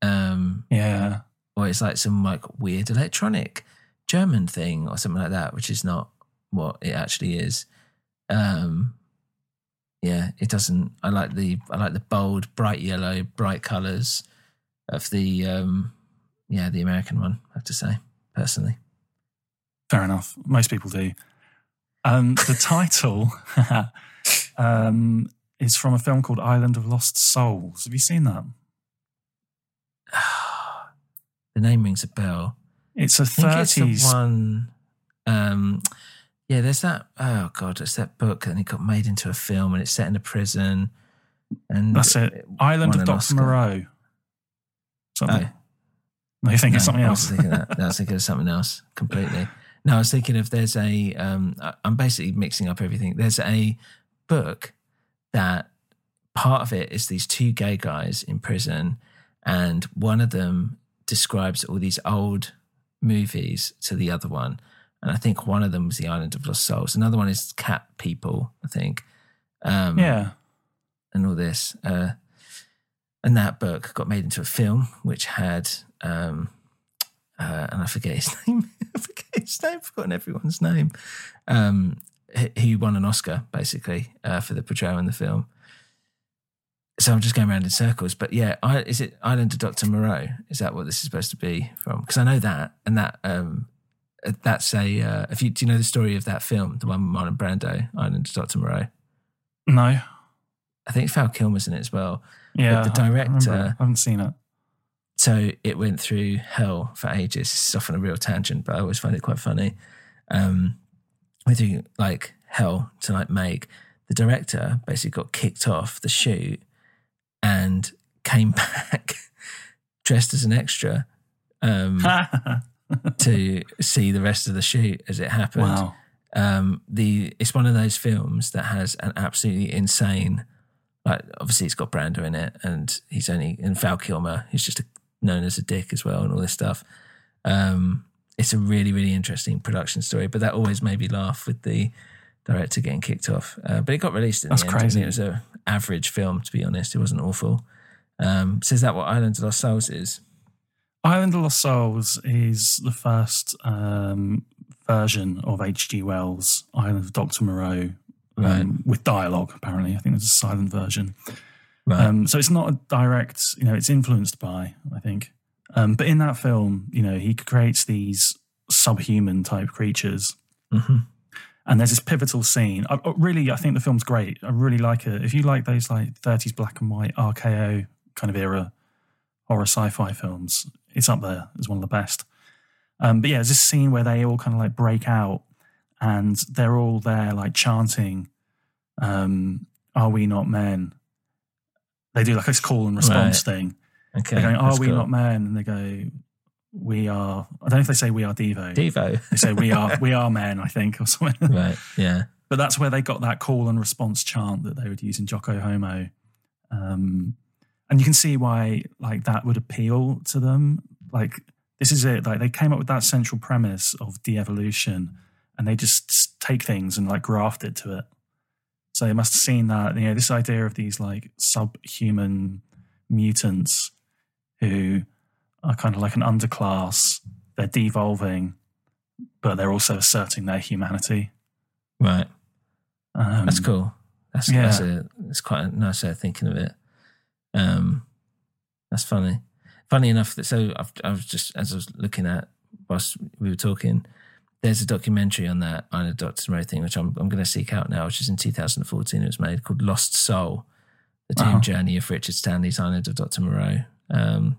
Um, Yeah, or it's like some like weird electronic German thing or something like that, which is not what it actually is. Um, yeah, it doesn't. I like the I like the bold, bright yellow, bright colours of the um, yeah the American one. I have to say personally. fair enough. Most people do. Um, the [LAUGHS] title [LAUGHS] um, is from a film called Island of Lost Souls. Have you seen that? [SIGHS] the name rings a bell. It's a I think it's the thirties. one. Um, yeah, there's that. Oh god, it's that book, and it got made into a film, and it's set in a prison. And That's it. Island of Oscar. Moreau. Something. Oh. No, you think it's No, something I else? was thinking that. I was thinking of something else completely. No, I was thinking of there's a, um, I'm basically mixing up everything. There's a book that part of it is these two gay guys in prison, and one of them describes all these old movies to the other one, and I think one of them was The Island of Lost Souls. Another one is Cat People, I think. Um, yeah. and all this. Uh, and that book got made into a film, which had, um, uh, and I forget his [LAUGHS] name. I forget his name. I've forgotten everyone's name. Um, he, won an Oscar basically uh, for the portrayal in the film. So I'm just going around in circles. But yeah, I, is it Island of Doctor Moreau? Is that what this is supposed to be from? Because I know that, and that um, uh, that's a. Uh, if you do you know the story of that film, the one with Marlon Brando, Island of Doctor Moreau? No. I think Val Kilmer's in it as well. Yeah. the I remember director- it. I haven't seen it. so it went through hell for ages. It's often a real tangent, but I always find it quite funny. Um, went through like hell to like make the director basically got kicked off the shoot and came [LAUGHS] back dressed as an extra um, [LAUGHS] to see the rest of the shoot as it happened. Wow. Um, the it's one of those films that has an absolutely insane. Like obviously, it's got Brando in it, and he's only in Val Kilmer. He's just a, known as a dick as well, and all this stuff. Um, it's a really, really interesting production story, but that always made me laugh with the director getting kicked off. Uh, but it got released in That's crazy. It was an average film, to be honest. It wasn't awful. Um, so is that what Island of Lost Souls is? Island of Lost Souls is the first um, version of H.G. Wells' Island of Dr. Moreau um, with dialogue, apparently. I think there's a silent version. Right. Um, so it's not a direct, you know, it's influenced by, I think. Um, but in that film, you know, he creates these subhuman type creatures. hmm And there's this pivotal scene. I, I really, I think the film's great. I really like it. If you like those like 30s black and white RKO kind of era horror sci-fi films, it's up there as one of the best. Um, but yeah, there's this scene where they all kind of like break out and they're all there like chanting, um, "Are we not men?" They do like this call and response Right. thing. Okay. They're going, "Are we cool. not men?" And they go, "We are." I don't know if they say "We are Devo." Devo. They say "We are we are men," I think, or something. [LAUGHS] right. Yeah. But that's where they got that call and response chant that they would use in Jocko Homo. Um, and you can see why like that would appeal to them. Like this is it. Like they came up with that central premise of de-evolution and they just take things and like graft it to it. So they must have seen that, you know, this idea of these like subhuman mutants who are kind of like an underclass. They're devolving, but they're also asserting their humanity. Right. Um, That's cool. That's yeah. that's a it's quite a nice way of thinking of it. Um, that's funny. Funny enough that so I've, I was just as I was looking at whilst we were talking, there's a documentary on that Island of Doctor Moreau thing, which I'm I'm going to seek out now, which is in 2014. It was made called Lost Soul: The Doomed Uh-huh. Journey of Richard Stanley's Island of Doctor Moreau. Um,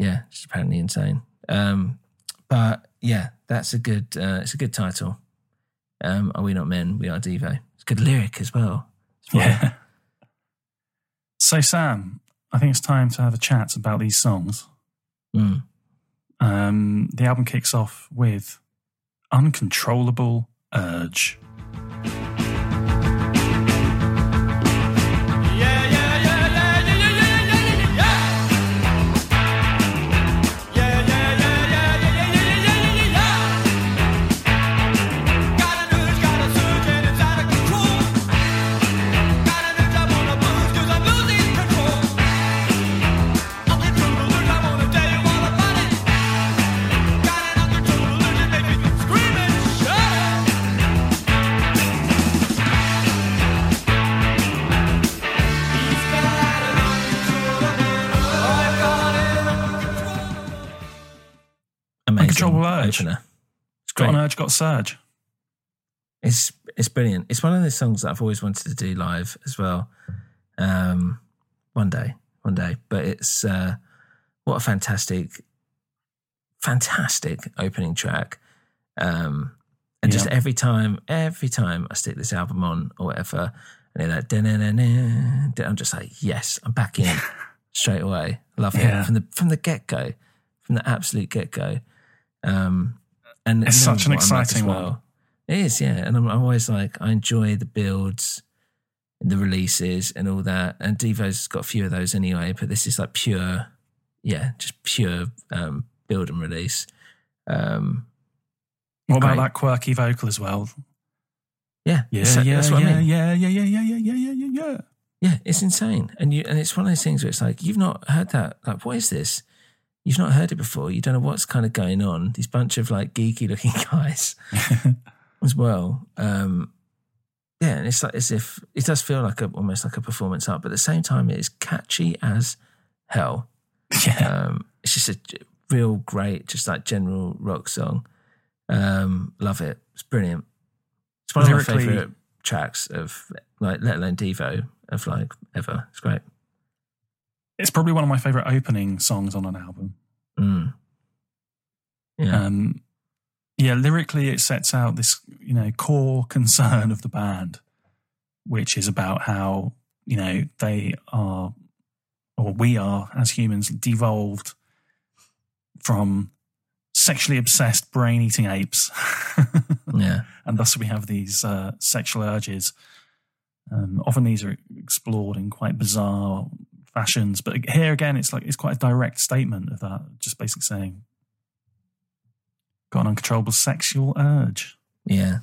yeah, it's apparently insane. Um, but yeah, that's a good uh, it's a good title. Um, are we not men? We are Devo. It's a good lyric as well. Yeah. [LAUGHS] So, Sam, I think it's time to have a chat about these songs. Mm. Um, the album kicks off with Uncontrollable Urge. Uncontrollable Urge. opener. It's Got great. an urge, got surge. It's it's brilliant. It's one of those songs that I've always wanted to do live as well. Um, one day, one day. But it's uh, what a fantastic, fantastic opening track. Um, and just every time, every time I stick this album on or whatever, and like, I'm just like, yes, I'm back in [LAUGHS] straight away. Love Yeah. it from the from the get go, from the absolute get go. Um, and It's you know such an I'm like exciting one. It is, yeah. And I'm, I'm always like, I enjoy the builds and the releases and all that. And Devo's got a few of those anyway, but this is like pure, yeah, just pure um, build and release. Um, What about Great. that quirky vocal as well? yeah, Yeah, so- yeah, yeah, I mean. yeah, yeah, yeah, yeah, yeah, yeah, yeah, yeah, yeah. Yeah, it's insane. And you and it's one of those things where it's like, you've not heard that. Like, what is this? You've not heard it before. You don't know what's kind of going on. These bunch of like geeky looking [LAUGHS] guys [LAUGHS] as well. Um, yeah, and it's like as if it does feel like a almost like a performance art, but at the same time, it is catchy as hell. [LAUGHS] Yeah. Um, it's just a real great, just like general rock song. Um, love it. It's brilliant. It's one of my favorite tracks of like, let alone Devo of like ever. It's great. It's probably one of my favorite opening songs on an album. Mm. Yeah. Um, yeah, lyrically, it sets out this, you know, core [LAUGHS] concern of the band, which is about how, you know, they are, or we are as humans, devolved from sexually obsessed, brain eating apes. [LAUGHS] yeah. And thus we have these uh, sexual urges. Um, often these are explored in quite bizarre fashions, but here again, it's like it's quite a direct statement of that, just basically saying, got an uncontrollable sexual urge. Yeah.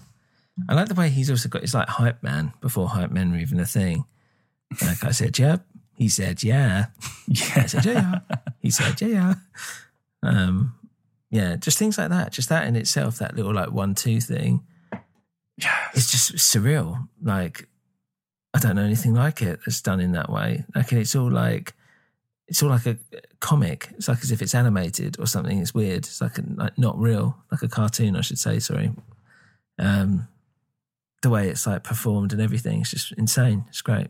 I like the way he's also got, it's like hype man before hype men were even a thing. Like I said, yep. He said, yeah. Yeah. I said, yeah. He said, yeah. Um, yeah, just things like that. Just that in itself, that little like one, two thing. Yeah. It's just surreal. Like, I don't know anything like it that's done in that way. Like, and it's all like, it's all like a comic. It's like as if it's animated or something. It's weird. It's like, a, like not real, like a cartoon, I should say. Sorry. Um, the way it's like performed and everything, it's just insane. It's great.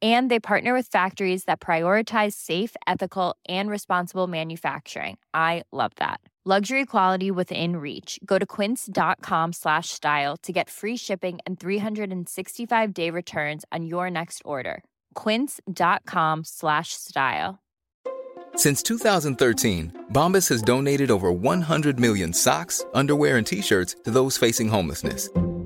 And they partner with factories that prioritize safe, ethical, and responsible manufacturing. I love that. Luxury quality within reach. Go to quince.com slash style to get free shipping and 365 day returns on your next order. Quince.com slash style. Since 2013, Bombas has donated over 100 million socks, underwear, and t-shirts to those facing homelessness.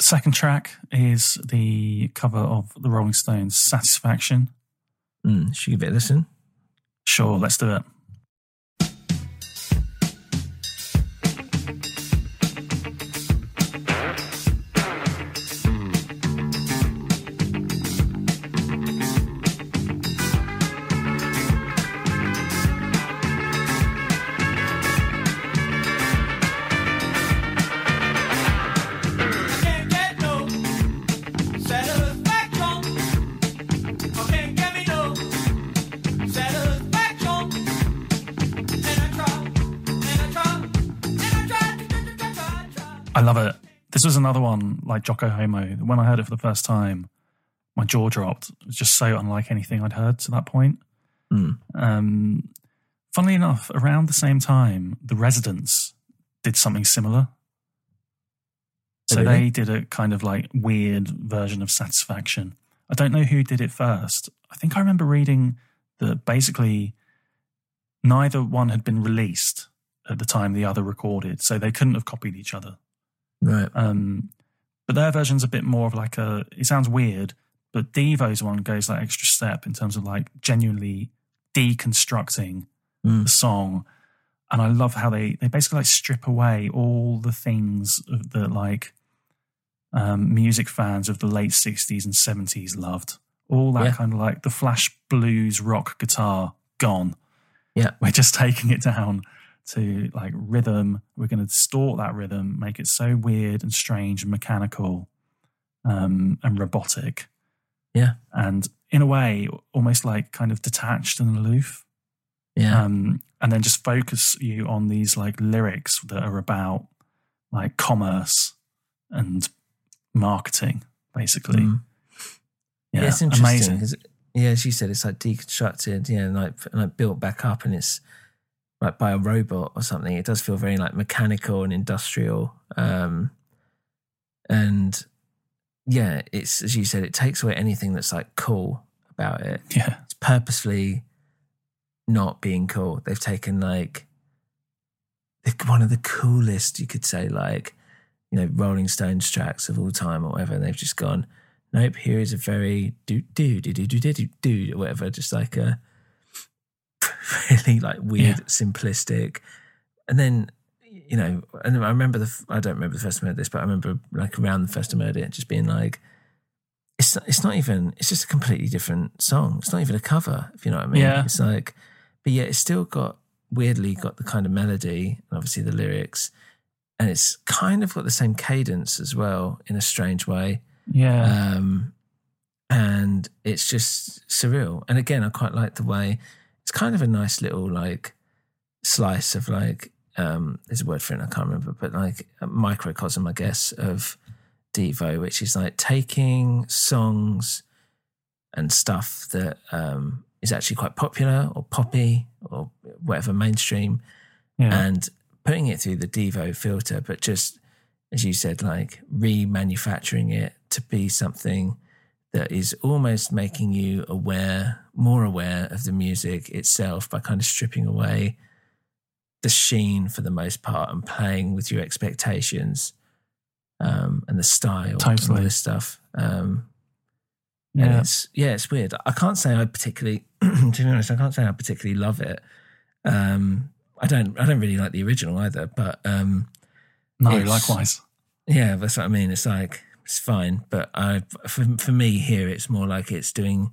Second track is the cover of the Rolling Stones' Satisfaction. Mm, should we give it a listen? Sure, let's do it. Another one like Jocko Homo. When I heard it for the first time, my jaw dropped. It was just so unlike anything I'd heard to that point. Mm. Um, funnily enough, around the same time, the Residents did something similar. So really? they did a kind of like weird version of Satisfaction. I don't know who did it first. I think I remember reading that basically neither one had been released at the time the other recorded, so they couldn't have copied each other. Right. Um, but their version's a bit more of like a. It sounds weird, but Devo's one goes that extra step in terms of like genuinely deconstructing Mm. the song, and I love how they they basically like strip away all the things that like um, music fans of the late '60s and '70s loved. All that Yeah. kind of like the flash blues rock guitar gone. Yeah. We're just [LAUGHS] taking it down to like rhythm. We're going to distort that rhythm, make it so weird and strange and mechanical um, and robotic. Yeah. And in a way, almost like kind of detached and aloof. Yeah. Um, and then just focus you on these like lyrics that are about like commerce and marketing, basically. Mm. Yeah, Yeah, it's interesting. yeah, as you said, it's like deconstructed, yeah, and like and like built back up, and it's like by a robot or something. It does feel very like mechanical and industrial. Um, and yeah, it's as you said, it takes away anything that's like cool about it. Yeah, it's purposely not being cool. They've taken like one of the coolest, you could say, like you know, Rolling Stones tracks of all time or whatever, and they've just gone. Nope, here is a very do do do do do do do whatever, just like a [LAUGHS] really like weird, simplistic, and then you know, and I remember the I don't remember the first time I heard this, but I remember like around the first time I heard it, just being like. It's not, it's not even it's just a completely different song. It's not even a cover, if you know what I mean. Yeah. It's like but yet it's still got weirdly got the kind of melody and obviously the lyrics and it's kind of got the same cadence as well in a strange way Yeah. um and it's just surreal and again i quite like the way it's kind of a nice little like slice of like um there's a word for it i can't remember but like a microcosm i guess of devo which is like taking songs and stuff that um is actually quite popular or poppy or whatever mainstream Yeah. and putting it through the Devo filter, but just as you said, like remanufacturing it to be something that is almost making you aware, more aware of the music itself by kind of stripping away the sheen for the most part and playing with your expectations um, and the style and all this stuff. Um, and Yeah. it's yeah, it's weird. I can't say I particularly, [CLEARS THROAT] to be honest, I can't say I particularly love it. Um, I don't, I don't really like the original either. But um, No, likewise. Yeah, that's what I mean. It's like it's fine, but I, for for me here, it's more like it's doing,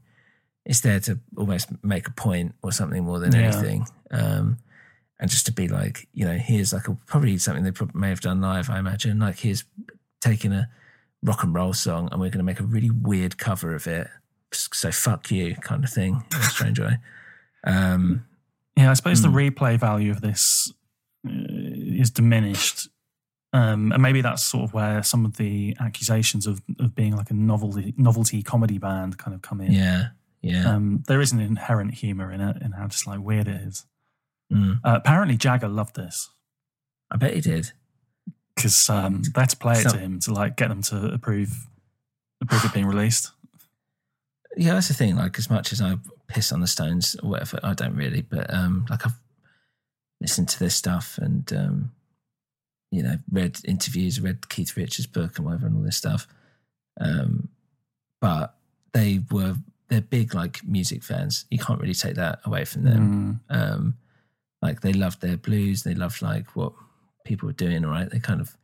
it's there to almost make a point or something more than Yeah. anything. Um, and just to be like, you know, here's like a probably something they prob- may have done live. I imagine like here's taking a rock and roll song and we're going to make a really weird cover of it. So fuck you, kind of thing [LAUGHS] in a strange way. Um, Yeah, I suppose Hmm. the replay value of this uh, is diminished. Um, and maybe that's sort of where some of the accusations of, of being like a novelty novelty comedy band kind of come in. Yeah, yeah. Um, there is an inherent humor in it and how just like weird it is. Mm. Uh, apparently, Jagger loved this I bet he did. because um, they had to play it So- to him to like get them to approve approve it being released. yeah, that's the thing. Like, as much as I piss on the Stones or whatever, I don't really. But um, like, I've listened to this stuff and um, you know, read interviews, read Keith Richards' book and whatever, and all this stuff. Um, but they were they're big like music fans. You can't really take that away from them. Um, like they loved their blues. They loved like what people were doing. All right, they kind of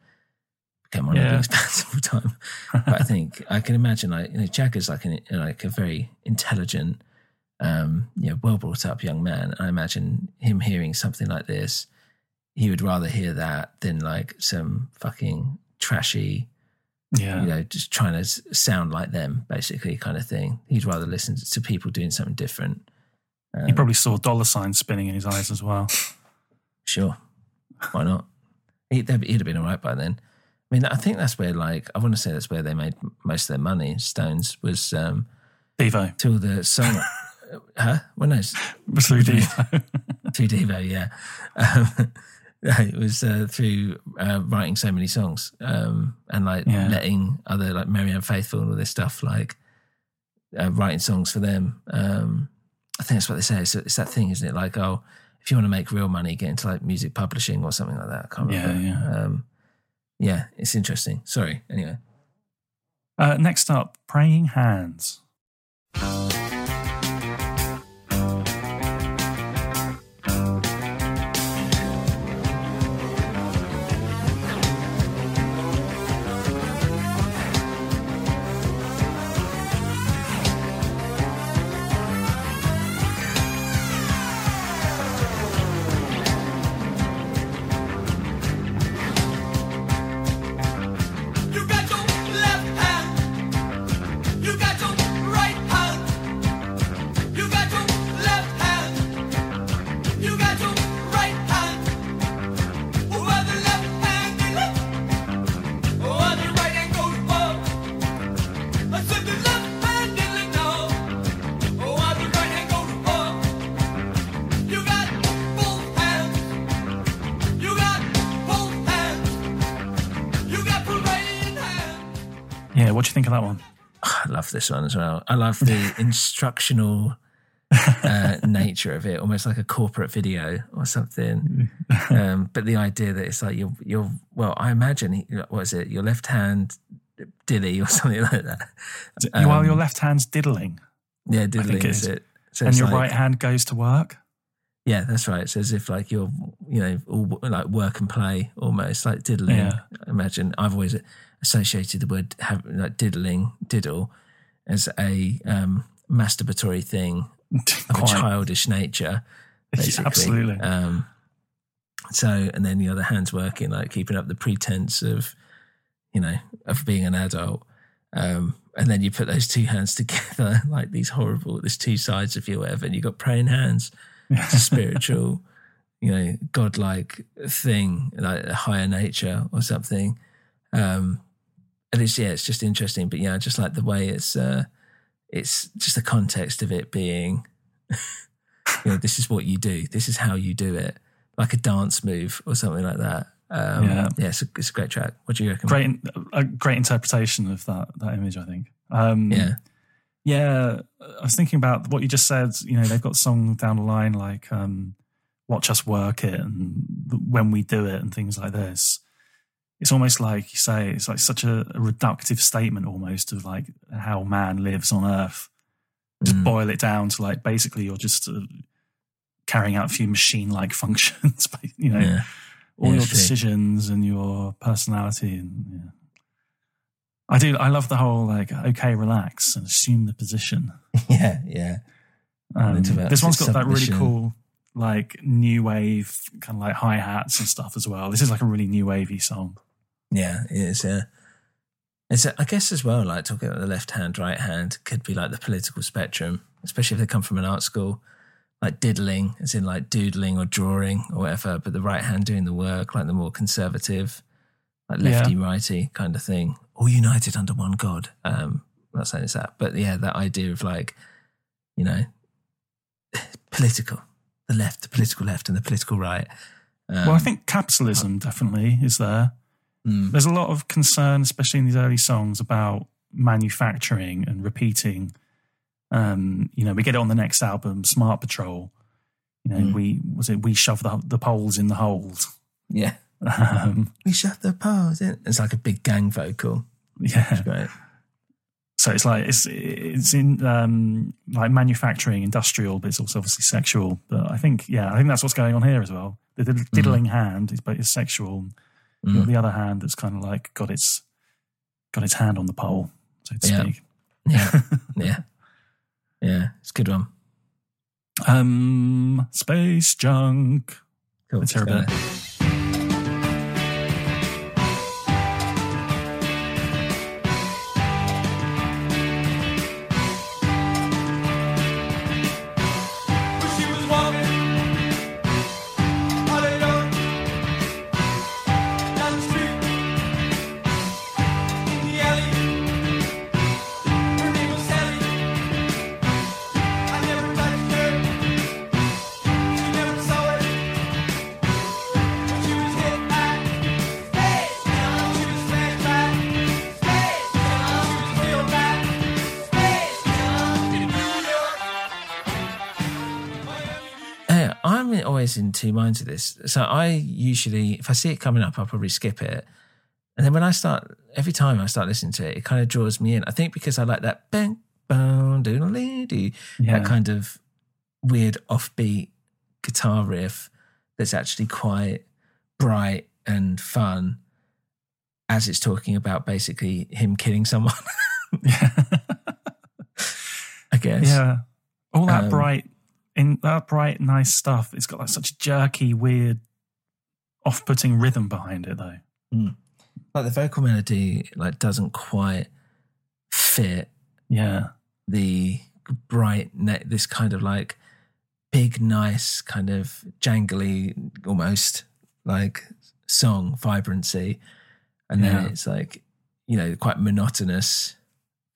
became one of Yeah. the biggest [LAUGHS] bands all time. but I think I can imagine like you know Jagger's like an like a very intelligent, um, you know, well brought up young man. I imagine him hearing something like this, he would rather hear that than like some fucking trashy, Yeah. you know, just trying to sound like them, basically, kind of thing. He'd rather listen to people doing something different. he probably saw dollar signs spinning in his eyes as well. [LAUGHS] Sure. Why not? He'd, he'd have been all right by then. I mean, I think that's where, like, I want to say that's where they made most of their money, Stones, was um, Devo. till the song. [LAUGHS] huh? Well, no, Through Devo. through [LAUGHS] Devo, yeah. Um, [LAUGHS] it was uh, through uh, writing so many songs um, and like Yeah. letting other like Marianne Faithfull and all this stuff like uh, writing songs for them. Um, I think that's what they say. It's, it's that thing, isn't it? Like, oh, if you want to make real money, get into like music publishing or something like that. I can't Yeah, remember. yeah. Um, yeah, it's interesting. Sorry. Anyway. Uh, next up, Praying Hands. Of that one? I love this one as well. I love the [LAUGHS] instructional uh, nature of it, almost like a corporate video or something. Um, but the idea that it's like you're, you're well, I imagine, what is it, your left hand dilly or [LAUGHS] something like that. Um, While your left hand's diddling. Yeah, diddling is is. it. So and your like- right hand goes to work. Yeah, that's right. It's as if like you're, you know, all like work and play almost like diddling. Yeah. Imagine I've always associated the word have, like diddling, diddle, as a um, masturbatory thing of a childish nature. [LAUGHS] Yeah, Basically. absolutely. Um, so, and then the other hand's working, like keeping up the pretense of, you know, of being an adult. Um, and then you put those two hands together, [LAUGHS] like these horrible, there's two sides of you, whatever, and you've got praying hands. It's a [LAUGHS] spiritual, you know, godlike thing, like a higher nature or something. Um, and it's, yeah, it's just interesting. But yeah, I just like the way it's, uh, it's just the context of it being, [LAUGHS] you know, this is what you do. This is how you do it, like a dance move or something like that. Um, Yeah. yeah, it's a, it's a great track. What do you reckon? Great, a great interpretation of that that image. I think. Um, Yeah. yeah. I was thinking about what you just said. You know, they've got songs down the line like um, "Watch Us Work It" and "When We Do It" and things like this. It's almost like you say, it's like such a, a reductive statement almost of like how man lives on Earth. Just Mm. boil it down to like basically you're just uh, carrying out a few machine-like [LAUGHS] functions. [LAUGHS] but, you know, Yeah. all Yeah, your true. decisions and your personality and yeah. I do. I love the whole like okay, relax and assume the position. [LAUGHS] yeah, yeah. Um, this one's got that really cool like new wave kind of like hi hats and stuff as well. This is like a really new wavy song. Yeah, it is. Yeah, it's. I guess as well. Like talking about the left hand, right hand could be like the political spectrum, especially if they come from an art school. Like diddling, as in like doodling or drawing or whatever, but the right hand doing the work, like the more conservative, like Yeah. lefty righty kind of thing, all united under one God. Um, I'm not saying it's that, but yeah, that idea of like, you know, [SIGHS] political, the left, the political left, and the political right. Um, well, I think capitalism definitely is there. Mm. There's a lot of concern, especially in these early songs, about manufacturing and repeating. Um, you know, we get it on the next album, Smart Patrol. You know, Mm. we was it we shove the the poles in the holes. yeah. Um, We shove the poles in. It's like a big gang vocal. yeah. Great. So it's like it's it's in um, like manufacturing, industrial, but it's also obviously sexual. But I think yeah, I think that's what's going on here as well. The didd- diddling hand is but it's sexual. Mm. the other hand that's kind of like got its got its hand on the pole, so to Yeah. speak. Yeah. [LAUGHS] yeah. Yeah. It's a good one. Um, space junk. Cool. Let's hear always in two minds of this. So I usually, if I see it coming up, I'll probably skip it. And then when I start, every time I start listening to it, it kind of draws me in. I think because I like that bang, bang, doodle doo, Yeah. that kind of weird offbeat guitar riff that's actually quite bright and fun as it's talking about basically him killing someone. [LAUGHS] [LAUGHS] I guess. Yeah, all that Um, bright, in that bright, nice stuff. It's got like such a jerky, weird, off-putting rhythm behind it, though. Mm. Like the vocal melody, like doesn't quite fit Yeah, the bright, ne- this kind of like big, nice, kind of jangly, almost like song vibrancy, and then Yeah. it's like you know quite monotonous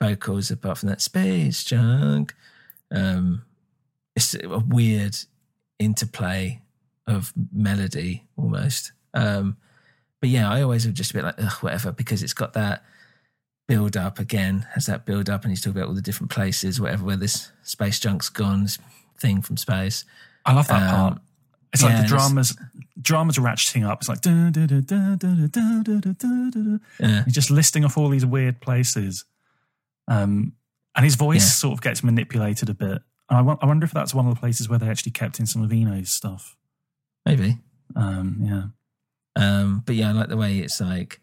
vocals. Apart from that space junk, um, it's a weird interplay of melody almost. Um, but yeah, I always have just a bit like Ugh, whatever because it's got that build up again, has that build up, and he's talking about all the different places, whatever where this space junk's gone, this thing from space. I love that Um, part. It's yeah, like the dramas, dramas are ratcheting up. It's like da, da, da, da, da, da, da, da, da, da, da. Yeah. He's just listing off all these weird places, um, and his voice Yeah. sort of gets manipulated a bit. And I, wonder if that's one of the places where they actually kept in some of Eno's stuff. Maybe. Um, yeah, Um, but yeah, I like the way it's like,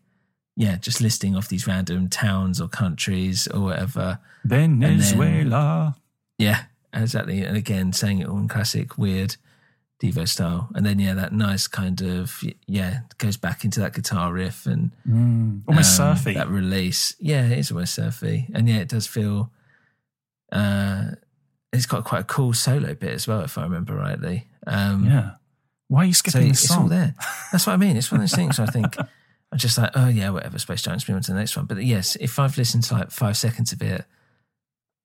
yeah, just listing off these random towns or countries or whatever. then- Venezuela. Yeah, exactly. And again, saying it all in classic weird Devo style. And then, yeah, that nice kind of, yeah, goes back into that guitar riff and Mm, almost um, surfy. That release. Yeah, it is almost surfy. And yeah, it does feel, uh, it's got quite a cool solo bit as well, if I remember rightly. Um, yeah. Why are you skipping so the it's all there. [LAUGHS] That's what I mean. It's one of those things. I think I'm just like, oh yeah, whatever. Space Giants. Move on to the next one. But yes, if I've listened to like five seconds of it,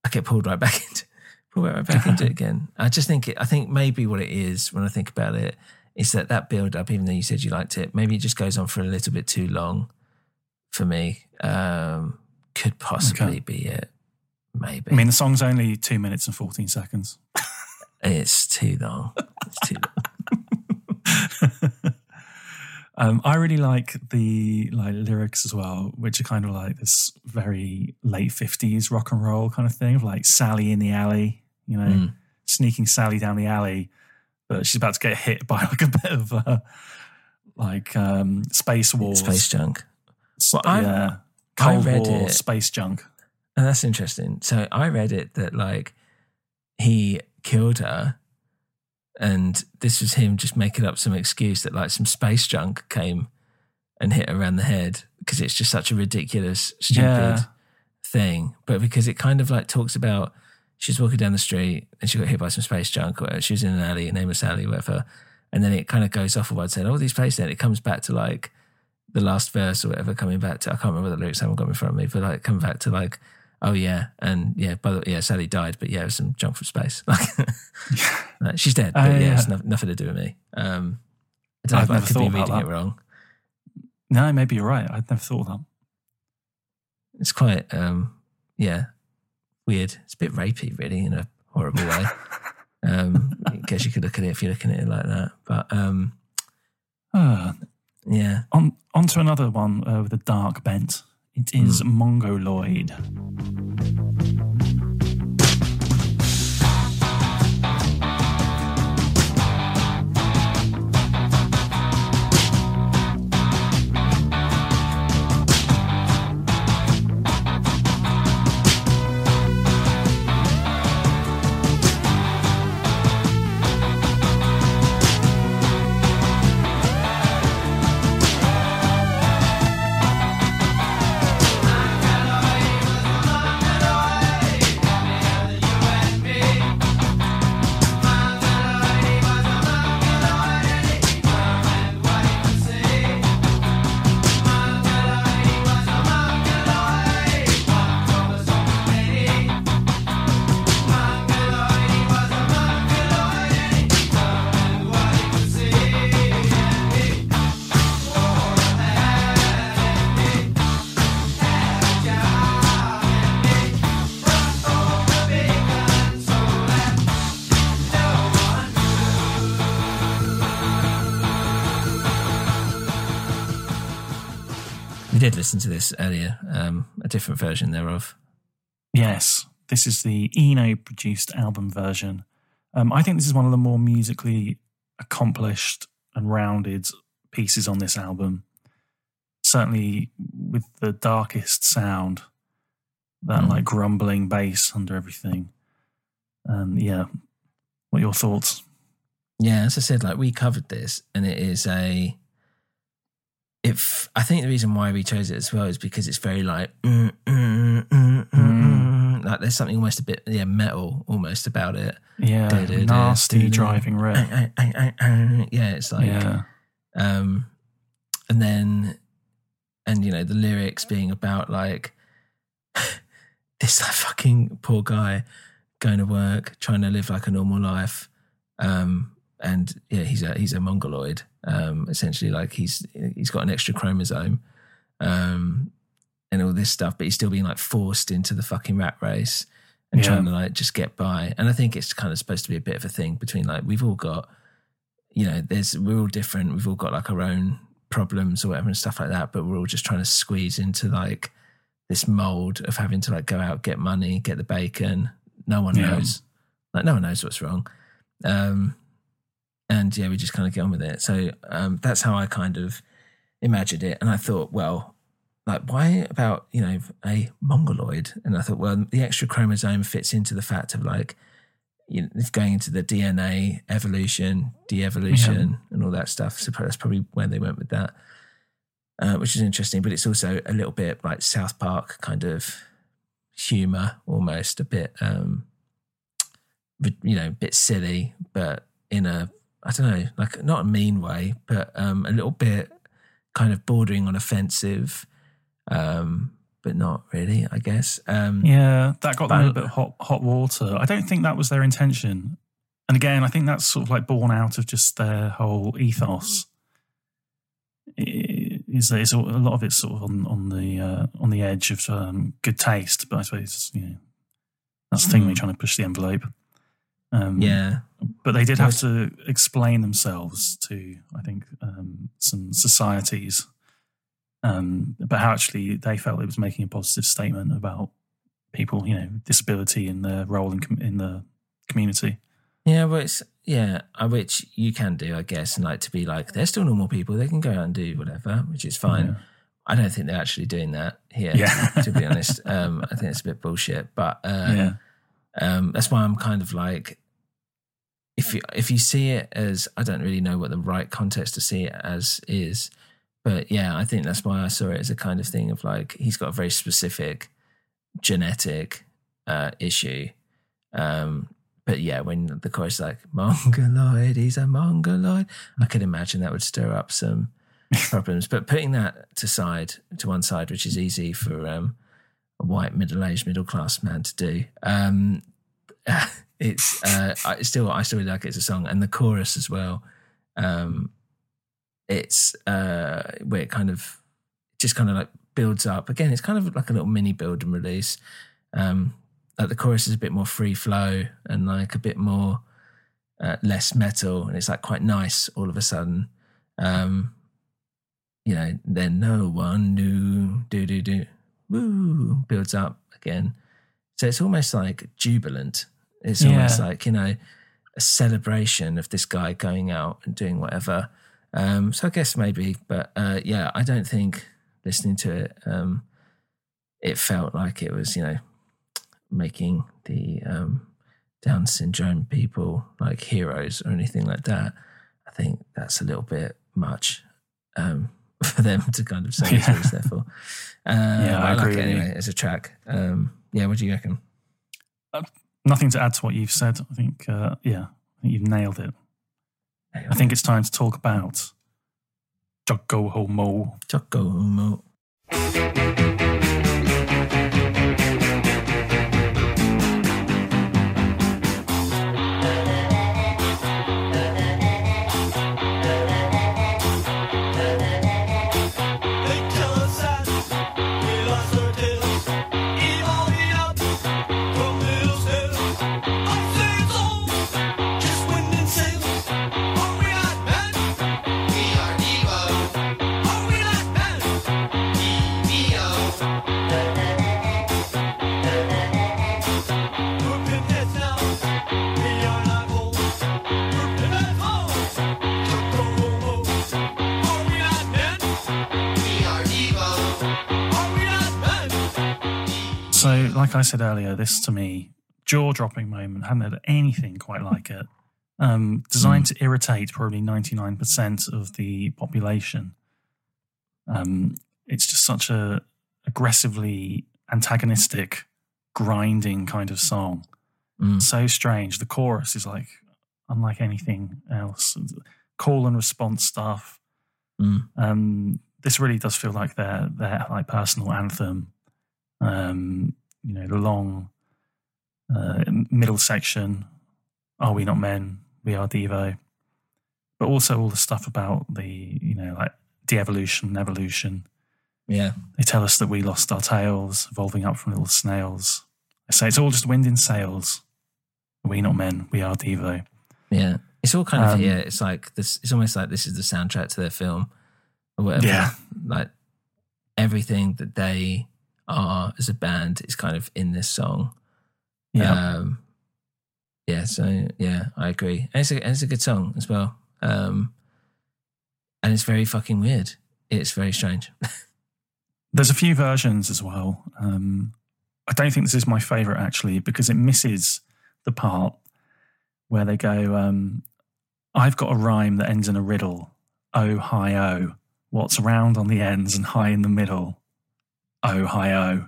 I get pulled right back [LAUGHS] into pulled right back into it [LAUGHS] again. I just think it. I think maybe what it is when I think about it is that that build up. Even though you said you liked it, maybe it just goes on for a little bit too long for me. Um, could possibly Okay. be it. Maybe. I mean, the song's only two minutes and fourteen seconds. it's too long. It's too long. [LAUGHS] Um, I really like the like lyrics as well, which are kind of like this very late fifties rock and roll kind of thing, of like Sally in the alley, you know, Mm. sneaking Sally down the alley, but she's about to get hit by like a bit of uh, like um, space wars, Space junk. Well, yeah, Cold War it- space junk. And that's interesting. So I read it that like he killed her and this was him just making up some excuse that like some space junk came and hit her around the head because it's just such a ridiculous, stupid Yeah. thing. But because it kind of like talks about she's walking down the street and she got hit by some space junk or she was in an alley, name was Sally, whatever. And then it kind of goes off of what saying, all oh, these places, and it comes back to like the last verse or whatever, coming back to I can't remember the lyrics, I haven't got in front of me, but like coming back to like, oh yeah, and yeah, by the way, yeah, Sally died, but yeah, it was some junk from space. [LAUGHS] Like, [LAUGHS] like, she's dead, but Oh, yeah, yeah. it's no, nothing to do with me. Um, i, I've if I never could be thought about reading it wrong. No, maybe you're right. I'd never thought of that. It's quite um, yeah, weird. It's a bit rapey, really, in a horrible way. [LAUGHS] um, I guess you could look at it if you're looking at it like that, but um, Uh, yeah. on on to another one uh, with a dark bent. It is Hmm. Mongoloid. We did listen to this earlier, um, a different version thereof. Yes, this is the Eno produced album version. Um, I think this is one of the more musically accomplished and rounded pieces on this album. Certainly with the darkest sound, that Mm. like grumbling bass under everything. Um, yeah. What are your thoughts? Yeah, as I said, like we covered this, and it is a. If I think the reason why we chose it as well is because it's very like, mm, mm, mm, mm, mm. like there's something almost a bit yeah metal almost about it. Yeah, Du-du-du, nasty du-du. driving riff. Yeah, it's like, Yeah. um, and then, and you know the lyrics being about like [LAUGHS] this like, fucking poor guy going to work, trying to live like a normal life, um, and yeah, he's a he's a mongoloid. Um, essentially, like he's he's got an extra chromosome, um, and all this stuff, but he's still being like forced into the fucking rat race and Yeah. trying to like just get by. And I think it's kind of supposed to be a bit of a thing between like we've all got, you know, there's we're all different. We've all got like our own problems or whatever and stuff like that, but we're all just trying to squeeze into like this mold of having to like go out, get money, get the bacon. No one Yeah. knows. Like no one knows what's wrong. Um and yeah, we just kind of get on with it. So um that's how I kind of imagined it. And I thought, well, like why about, you know, a mongoloid? And I thought, well, the extra chromosome fits into the fact of like you know, it's going into the DNA evolution, de-evolution, and all that stuff. So that's probably where they went with that, uh, which is interesting. But it's also a little bit like South Park kind of humor, almost a bit, um, you know, a bit silly, but in a I don't know, like not a mean way, but um, a little bit kind of bordering on offensive, um, but not really, I guess. Um, Yeah, that got them in a bit hot hot water. I don't think that was their intention. And again, I think that's sort of like born out of just their whole ethos. Is is a lot of it's sort of on on the uh, on the edge of um, good taste, but I suppose you know that's the thing. Mm. trying to push the envelope. Um, Yeah. but they did have to explain themselves to, I think, um, some societies. Um, but how actually they felt it was making a positive statement about people, you know, disability and their role in com- in the community. Yeah, well, it's yeah, uh, which you can do, I guess, and like to be like they're still normal people; they can go out and do whatever, which is fine. Yeah. I don't think they're actually doing that here. Yeah. to be honest, [LAUGHS] um, I think it's a bit bullshit. But uh, Yeah. um, that's why I'm kind of like, if you if you see it as, I don't really know what the right context to see it as is, but yeah, I think that's why I saw it as a kind of thing of like he's got a very specific genetic uh, issue. Um, but yeah, when the chorus is like mongoloid, he's a mongoloid, I could imagine that would stir up some [LAUGHS] problems. But putting that to side to one side, which is easy for um, a white middle-aged middle-class man to do, um, [LAUGHS] it's uh, I still I still really like it as a song, and the chorus as well. Um, it's uh, where it kind of just kind of like builds up. Again, it's kind of like a little mini build and release. Um, like the chorus is a bit more free flow and like a bit more uh, less metal, and it's like quite nice all of a sudden. Um, you know, then no one knew, do do do, woo, builds up again. So it's almost like jubilant. It's almost like you know a celebration of this guy going out and doing whatever. Um, so I guess maybe, but uh, yeah, I don't think listening to it, um, it felt like it was you know making the um, Down syndrome people like heroes or anything like that. I think that's a little bit much um, [LAUGHS] for them to kind of say Yeah. [LAUGHS] yeah. therefore. Uh, Yeah, but I I, like agree it anyway as a track. Um, yeah, what do you reckon? Nothing to add to what you've said. I think, uh, yeah, I think you've nailed it. I think it's time to talk about Jocko Homo. Jocko Homo. Like I said earlier, this to me, jaw dropping moment, hadn't had anything quite like it. Um, designed to irritate probably 99% of the population. Um, it's just such a aggressively antagonistic, grinding kind of song. Mm. So strange. The chorus is like unlike anything else. Call and response stuff. Mm. Um, this really does feel like their their like personal anthem. Um, you know, the long uh, middle section. Are we not men? We are Devo. But also all the stuff about the you know like de-evolution, evolution. Yeah. They tell us that we lost our tails, evolving up from little snails. They say it's all just wind in sails. Are We not men, we are Devo. Yeah. It's all kind of Um, yeah. It's like this. It's almost like this is the soundtrack to their film, or whatever. Yeah. Like everything that they are as a band is kind of in this song. Yeah. Um, yeah. So yeah, I agree. And it's a and it's a good song as well. Um, and it's very fucking weird. It's very strange. [LAUGHS] There's a few versions as well. Um, I don't think this is my favourite actually because it misses the part where they go, um, I've got a rhyme that ends in a riddle. Oh, hi, oh. What's round on the ends and high in the middle? Oh, hi, oh.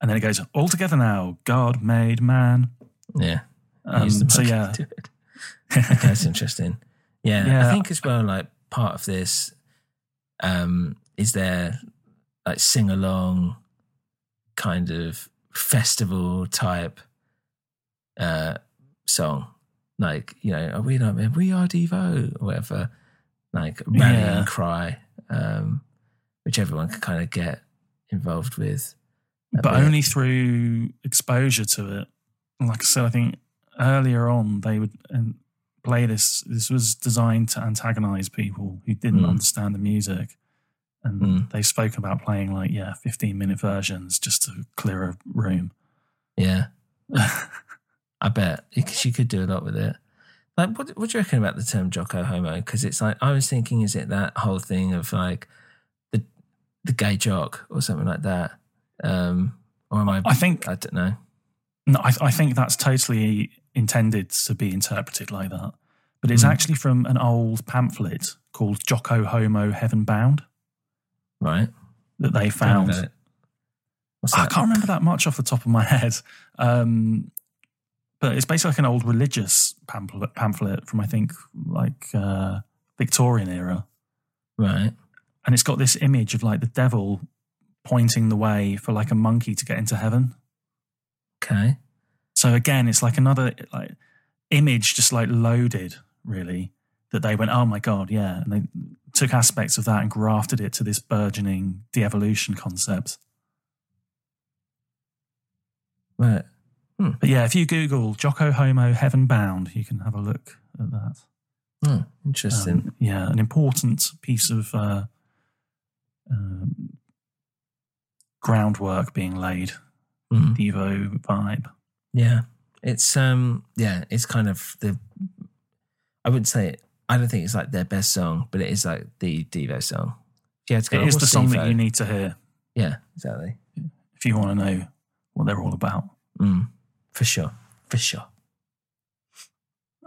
And then it goes, all together now, God made man. yeah. Um, so, yeah. [LAUGHS] to do it. okay, that's interesting. Yeah, Yeah. I think as well. Like part of this um, is there like sing along kind of festival type uh, song, like you know, are we not? We are Devo or whatever, like rallying Yeah. cry, um, which everyone can kind of get involved with. but bit. only through exposure to it. Like I said, I think earlier on they would play this. This was designed to antagonize people who didn't Mm. understand the music, and Mm. they spoke about playing like yeah, fifteen minute versions just to clear a room. Yeah. [LAUGHS] I bet because you could do a lot with it. Like, what, what do you reckon about the term Jocko Homo? Because it's like I was thinking, is it that whole thing of like the gay jock or something like that? Um, or am I? I think I don't know. No, I, I think that's totally intended to be interpreted like that. But it's Mm. actually from an old pamphlet called Jocko Homo Heaven Bound Right. that they found. I can't remember that much off the top of my [LAUGHS] head. Um, but it's basically like an old religious pamphlet, pamphlet from, I think, like uh, Victorian era. Right. And it's got this image of like the devil pointing the way for like a monkey to get into heaven. Okay. So again, it's like another like image just like loaded, really, that they went, oh my God, yeah. And they took aspects of that and grafted it to this burgeoning de evolution concept. Right. But yeah, if you Google Jocko Homo Heaven Bound, you can have a look at that. Hmm, interesting. Um, yeah, an important piece of uh, um, groundwork being laid. Mm. Devo vibe. Yeah. It's um yeah, it's kind of the I wouldn't say it I don't think it's like their best song, but it is like the Devo song. Yeah, you had to go, It is the song that you need to hear Yeah, exactly. if you want to know what they're all about. Mm, for sure. For sure.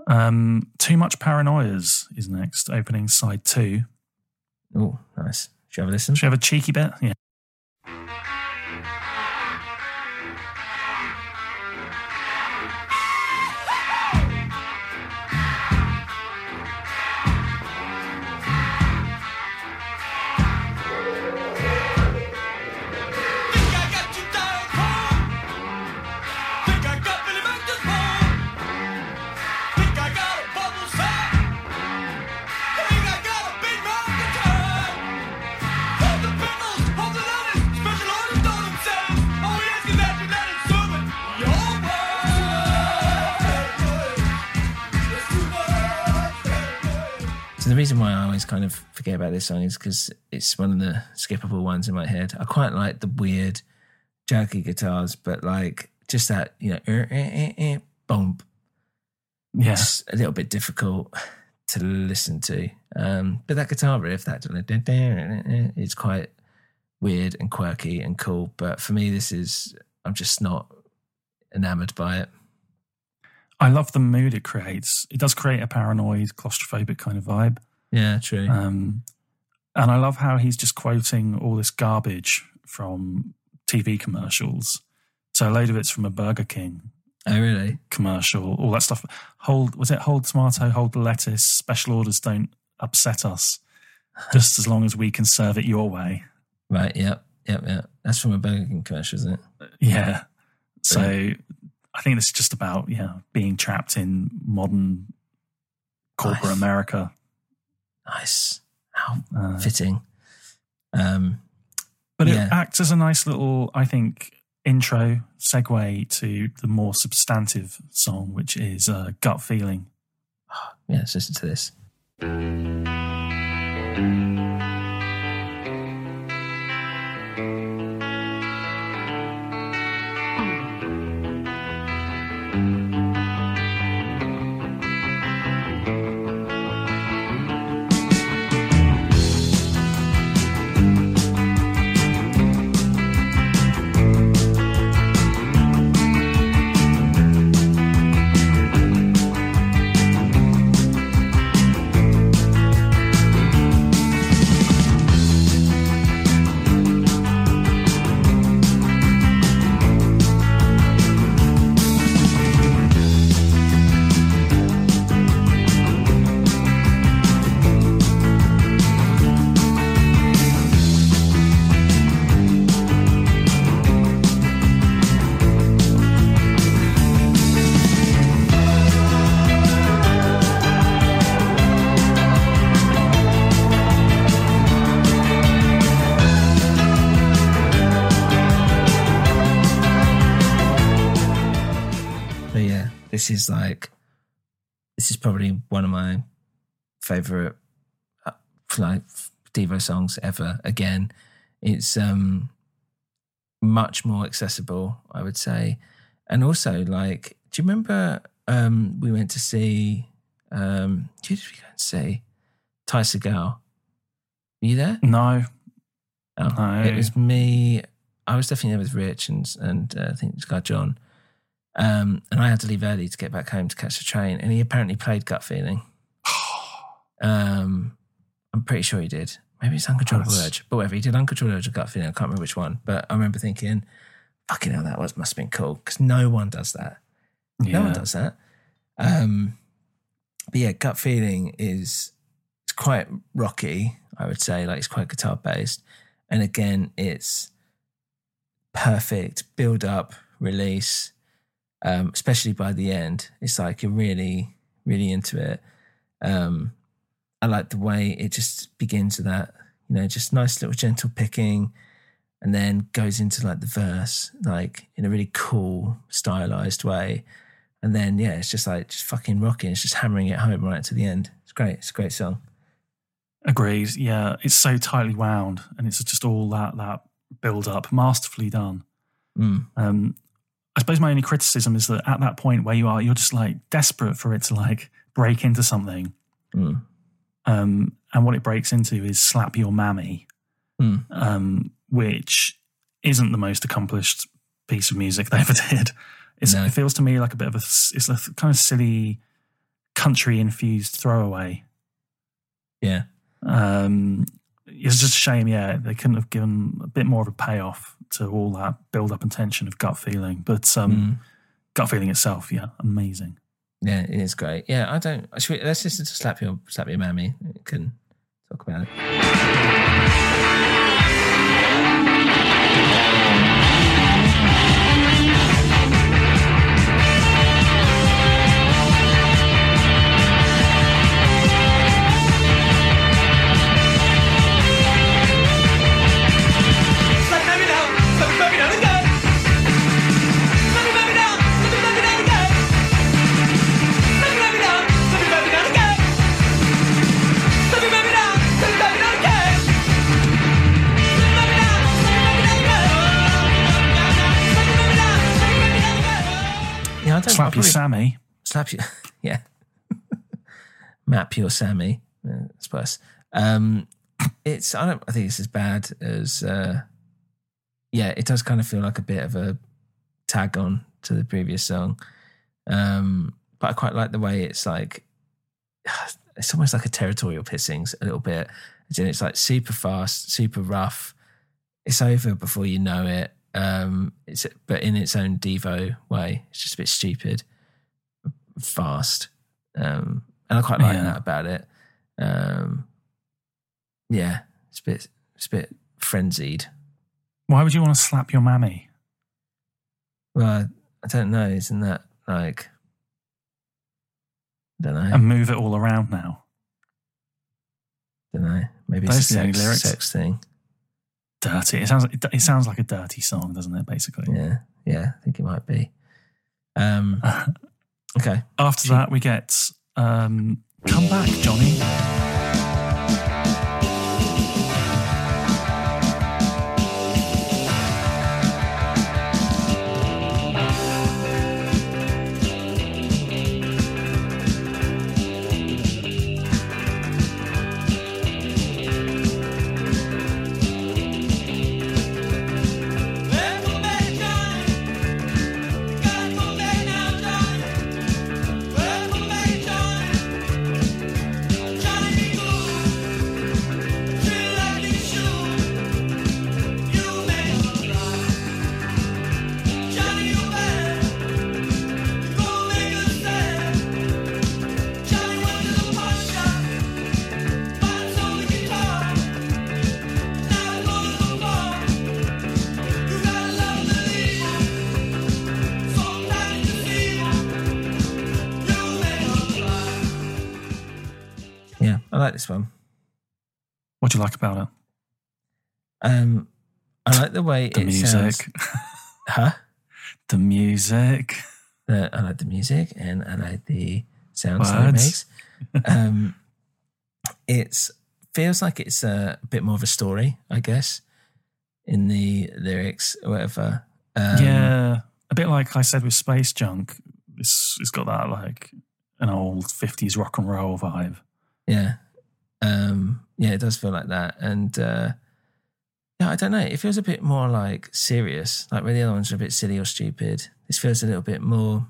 Um, Too Much Paranoias is next, opening side two. Oh, nice. Should you have a listen? Should we have a cheeky bit? Yeah. Reason why I always kind of forget about this song is because it's one of the skippable ones in my head. I quite like the weird jerky guitars, but like just that, you know, er, eh, eh, bump. Yeah. It's a little bit difficult to listen to. Um, but that guitar riff, that it's quite weird and quirky and cool. But for me, this is I'm just not enamored by it. I love the mood it creates. It does create a paranoid, claustrophobic kind of vibe. Yeah, true. Um, and I love how he's just quoting all this garbage from TV commercials. So a load of it's from a Burger King oh, really? commercial, all that stuff. Hold was it hold tomato, hold the lettuce, special orders don't upset us. Just as long as we can serve it your way. Right. Yep. Yep. Yep. That's from a Burger King commercial, isn't it? Yeah. So I think it's just about, yeah, being trapped in modern corporate Nice. America. Nice. How Uh, fitting. Um, But Yeah. it acts as a nice little, I think, intro segue to the more substantive song, which is uh, Gut Feeling. [GASPS] Yeah, let's listen to this. This is like, this is probably one of my favorite uh, like Devo songs ever. Again, it's um much more accessible, I would say, and also like, do you remember um we went to see um who did we go and see? Ty Segall. Were you there? No. Oh, No. It was me. I was definitely there with Rich and and uh, I think this guy John. Um, and I had to leave early to get back home to catch the train. And he apparently played Gut Feeling. [SIGHS] um, I'm pretty sure he did. Maybe it's Uncontrollable That's- Urge, but whatever. He did Uncontrollable Urge or Gut Feeling. I can't remember which one. But I remember thinking, fucking hell, that was must have been cool because no one does that. No one does that. Um, but yeah, gut feeling is it's quite rocky. I would say like it's quite guitar based, and again, it's perfect build up, release. Um, especially by the end, it's like you're really, really into it. Um, I like the way it just begins with that, you know, just nice little gentle picking, and then goes into like the verse, like in a really cool, stylized way. And then yeah, it's just like just fucking rocking. It's just hammering it home right to the end. It's great. It's a great song. Agreed. Yeah, it's so tightly wound, and it's just all that that build up, masterfully done. Mm. Um, I suppose my only criticism is that at that point where you are, you're just like desperate for it to like break into something. Mm. Um, and what it breaks into is slap your mammy, Mm. um, which isn't the most accomplished piece of music they ever [LAUGHS] did. It's, No. It feels to me like a bit of a it's a kind of silly country infused throwaway. Yeah. Um, it's just a shame, yeah, they couldn't have given a bit more of a payoff to all that build up and tension of gut feeling. But um, Mm. gut feeling itself, yeah, amazing. Yeah, it is great. Yeah, I don't. We, let's just, to "Slap Your Slap Your Mammy." We can talk about it. Don't. Slap your Sammy. Slap you. [LAUGHS] Yeah. [LAUGHS] Map your Sammy. Yeah, I suppose. Um, it's. I don't. I think it's as bad as. Uh, yeah, it does kind of feel like a bit of a tag on to the previous song. Um, but I quite like the way it's like. [SIGHS] It's almost like a territorial pissings a little bit. In It's like super fast, super rough. It's over before you know it. Um, it's but in its own Devo way. It's just a bit stupid fast. Um, and I quite like Yeah. that about it. Um, yeah, it's a bit, it's a bit frenzied. Why would you want to slap your mammy? Well, I, don't know. Isn't that like, I don't know. And move it all around now. don't know. Maybe Those it's a are the only sex, sex thing. Dirty. It sounds it, it sounds like a dirty song, doesn't it? Basically. Yeah, yeah, I think it might be. Um, [LAUGHS] okay. After that, we get um, "Come Back, Jonee." This one. What do you like about it? Um, I like the way The it music. sounds. Huh? The music. Uh, I like the music and I like the sounds that it makes. [LAUGHS] Um, it's feels like it's a bit more of a story, I guess, in the lyrics or whatever. Um, yeah, a bit like I said with Space Junk. It's it's got that like an old fifties rock and roll vibe. Yeah. Um, yeah, it does feel like that. And uh, yeah, I don't know. It feels a bit more like serious, like where the other ones are a bit silly or stupid. This feels a little bit more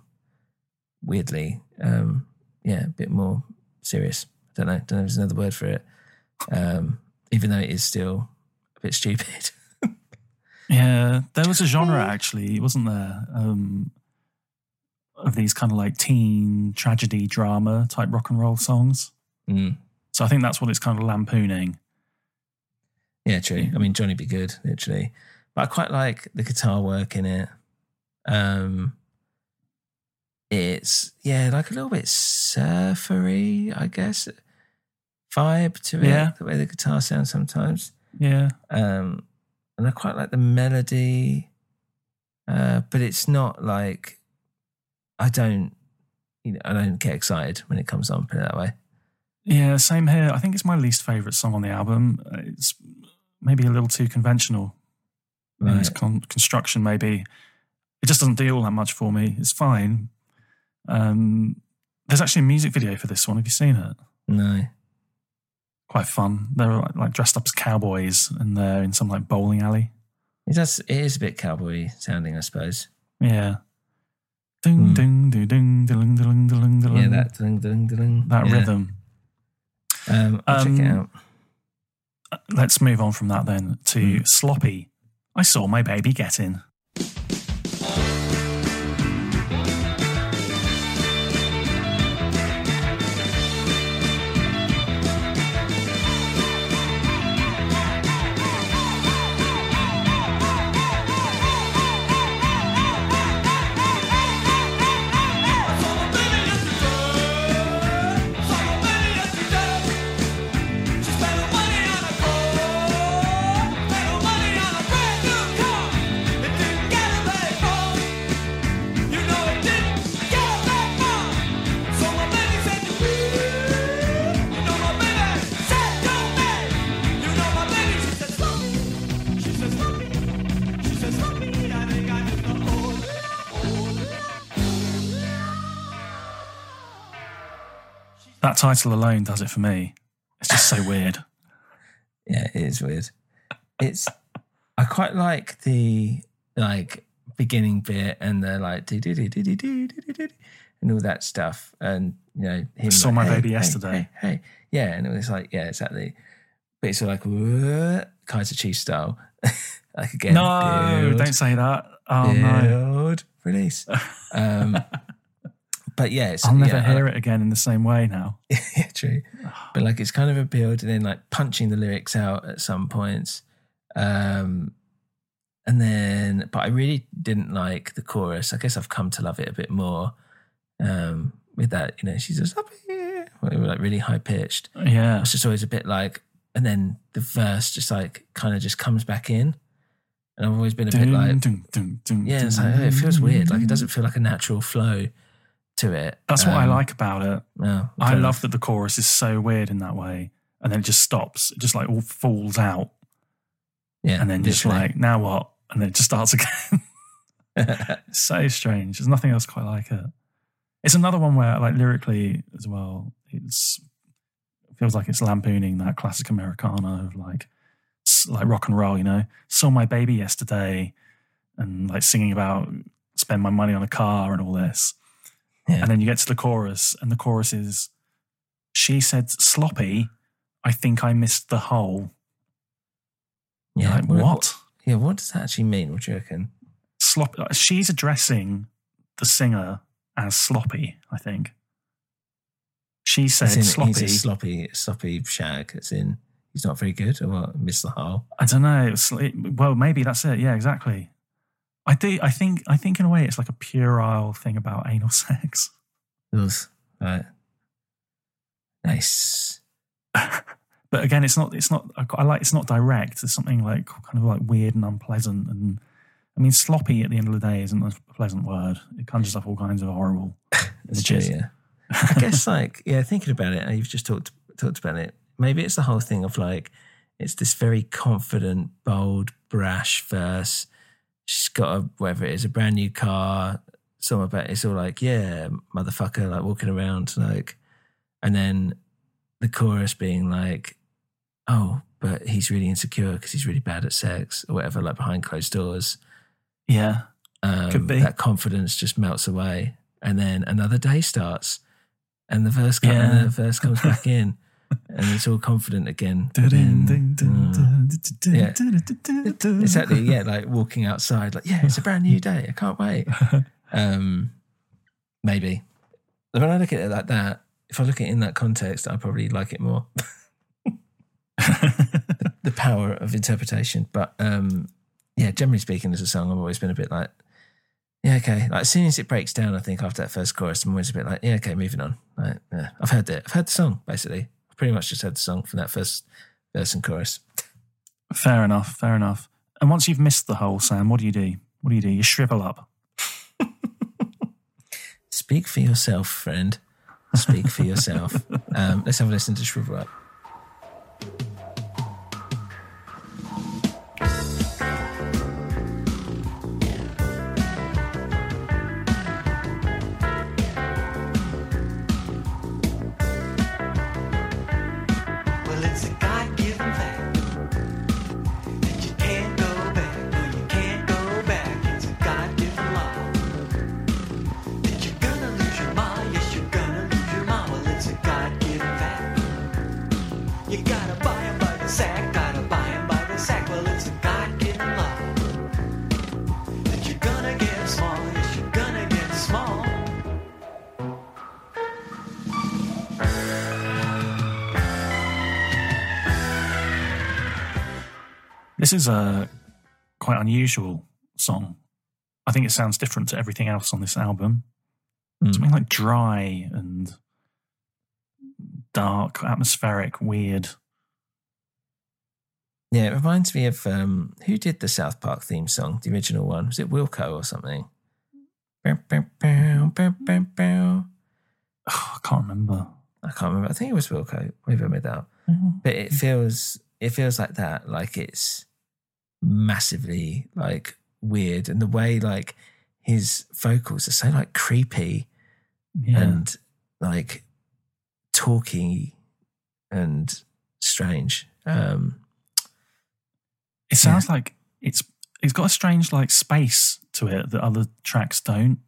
weirdly, um, yeah, a bit more serious. I don't know. don't know if there's another word for it. Um, even though it is still a bit stupid. [LAUGHS] Yeah, there was a genre actually, wasn't there? Um, of these kind of like teen tragedy drama type rock and roll songs. Mm. So I think that's what it's kind of lampooning. Yeah, true. I mean, Johnny B. Goode, literally. But I quite like the guitar work in it. Um, it's yeah, like a little bit surfery, I guess, vibe to it. Yeah. The way the guitar sounds sometimes. Yeah, Um, and I quite like the melody, uh, but it's not like I don't, you know, I don't get excited when it comes on. Put it that way. Yeah, same here. I think it's my least favorite song on the album. It's maybe a little too conventional. in its con- construction, maybe it just doesn't do all that much for me. It's fine. Um, there's actually a music video for this one. Have you seen it? No. Quite fun. They're like, like dressed up as cowboys and they're in some like bowling alley. It does. It is a bit cowboy sounding, I suppose. Yeah. Ding ding ding ding ding ding ding ding. Hmm. Yeah, that ding, ding, ding, that yeah. rhythm. Um, I'll check it Um, out. Let's move on from that then to sloppy. I saw my baby get in. Title alone does it for me. It's just so weird. [LAUGHS] Yeah, it is weird. It's I quite like the like beginning bit and the like do do do do do do do do and all that stuff and you know him Saw like, my hey, baby hey, yesterday. Hey, hey, yeah, and it was like yeah, exactly. But it's like Kaiser Chief style. [LAUGHS] like again, no, build, don't say that. Oh no. build, release. [LAUGHS] Um, but yeah, it's, I'll never yeah, hear like- it again in the same way now. [LAUGHS] yeah, true. But like it's kind of a build and then like punching the lyrics out at some points. Um and then but I really didn't like the chorus. I guess I've come to love it a bit more. Um with that, you know, she's just up here like really high pitched. Yeah. It's just always a bit like and then the verse just like kind of just comes back in. And I've always been a bit like, Dun, dun, dun, yeah, it's like, oh, it feels weird. Like it doesn't feel like a natural flow to it. That's what I Um, like about it. No, I love that the chorus is so weird in that way, and then it just stops. It just like all falls out, Yeah, and then just like now what, and then it just starts [LAUGHS] again. [LAUGHS] So strange. There's nothing else quite like it. It's another one where, like lyrically as well, it's it feels like it's lampooning that classic Americana of like like rock and roll. You know, saw my baby yesterday, and like singing about spend my money on a car and all this. And then you get to the chorus, and the chorus is, "She said sloppy. I think I missed the hole." yeah, Like, what? Yeah, what does that actually mean? What do you reckon? Slop. Uh, she's addressing the singer as sloppy. I think. She said in, sloppy. Sloppy, sloppy shag. It's in he's not very good or what? Miss the hole. I don't know. It, well, maybe that's it. Yeah, exactly. I do. I think. I think in a way, it's like a puerile thing about anal [LAUGHS] sex. Those right. Nice. [LAUGHS] But again, it's not. It's not. I like. It's not direct. It's something like kind of like weird and unpleasant. And I mean, sloppy at the end of the day isn't a pleasant word. It conjures up all kinds of horrible [LAUGHS] It's true, images. yeah. I guess like yeah, thinking about it, and you've just talked talked about it. Maybe it's the whole thing of like it's this very confident, bold, brash verse. She's got a whatever it is, a brand new car. Some about it's all like yeah, motherfucker, like walking around like, and then the chorus being like, oh, but he's really insecure because he's really bad at sex or whatever, like behind closed doors. Yeah. Um, Could be. That confidence just melts away, and then another day starts, and the verse Yeah. and the verse comes back in, [LAUGHS] and it's all confident again. Dun, And, dun, dun, uh, yeah. exactly. Yeah, like walking outside, like yeah, it's a brand new day. I can't wait. [LAUGHS] Um, maybe when I look at it like that, if I look at it in that context, I probably like it more. the, the power of interpretation, but um, yeah, generally speaking, as a song, I've always been a bit like, yeah, okay. Like as soon as it breaks down, I think after that first chorus, I'm always a bit like, yeah, okay, moving on. Like, yeah, I've heard it. I've heard the song basically. Pretty much just heard the song from that first verse and chorus. Fair enough. Fair enough. And once you've missed the whole, Sam, what do you do? What do you do? You shrivel up. [LAUGHS] Speak for yourself, friend. Speak for yourself. [LAUGHS] Um, let's have a listen to Shrivel Up. This is a quite unusual song. I think it sounds different to everything else on this album. Something like dry and dark, atmospheric, weird. Yeah, it reminds me of um, who did the South Park theme song, the original one? Was it Wilco or something? Bow. I can't remember. I can't remember. I think it was Wilco. Maybe I made that up. But it feels it feels like that. Like it's massively like weird, and the way like his vocals are so like creepy Yeah. and like talky and strange. Um, It sounds like it's it's got a strange like space to it that other tracks don't.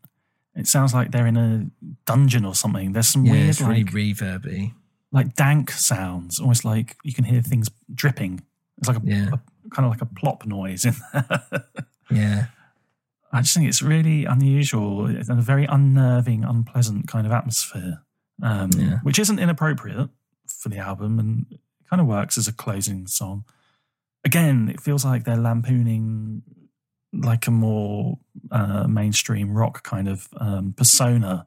It sounds like they're in a dungeon or something. There's some yeah, weird really like reverby. like dank sounds, almost like you can hear things dripping. It's like a, Yeah. a- kind of like a plop noise in there. Yeah. I just think it's really unusual and a very unnerving, unpleasant kind of atmosphere, um, Yeah. which isn't inappropriate for the album and it kind of works as a closing song. Again, it feels like they're lampooning like a more uh, mainstream rock kind of um, persona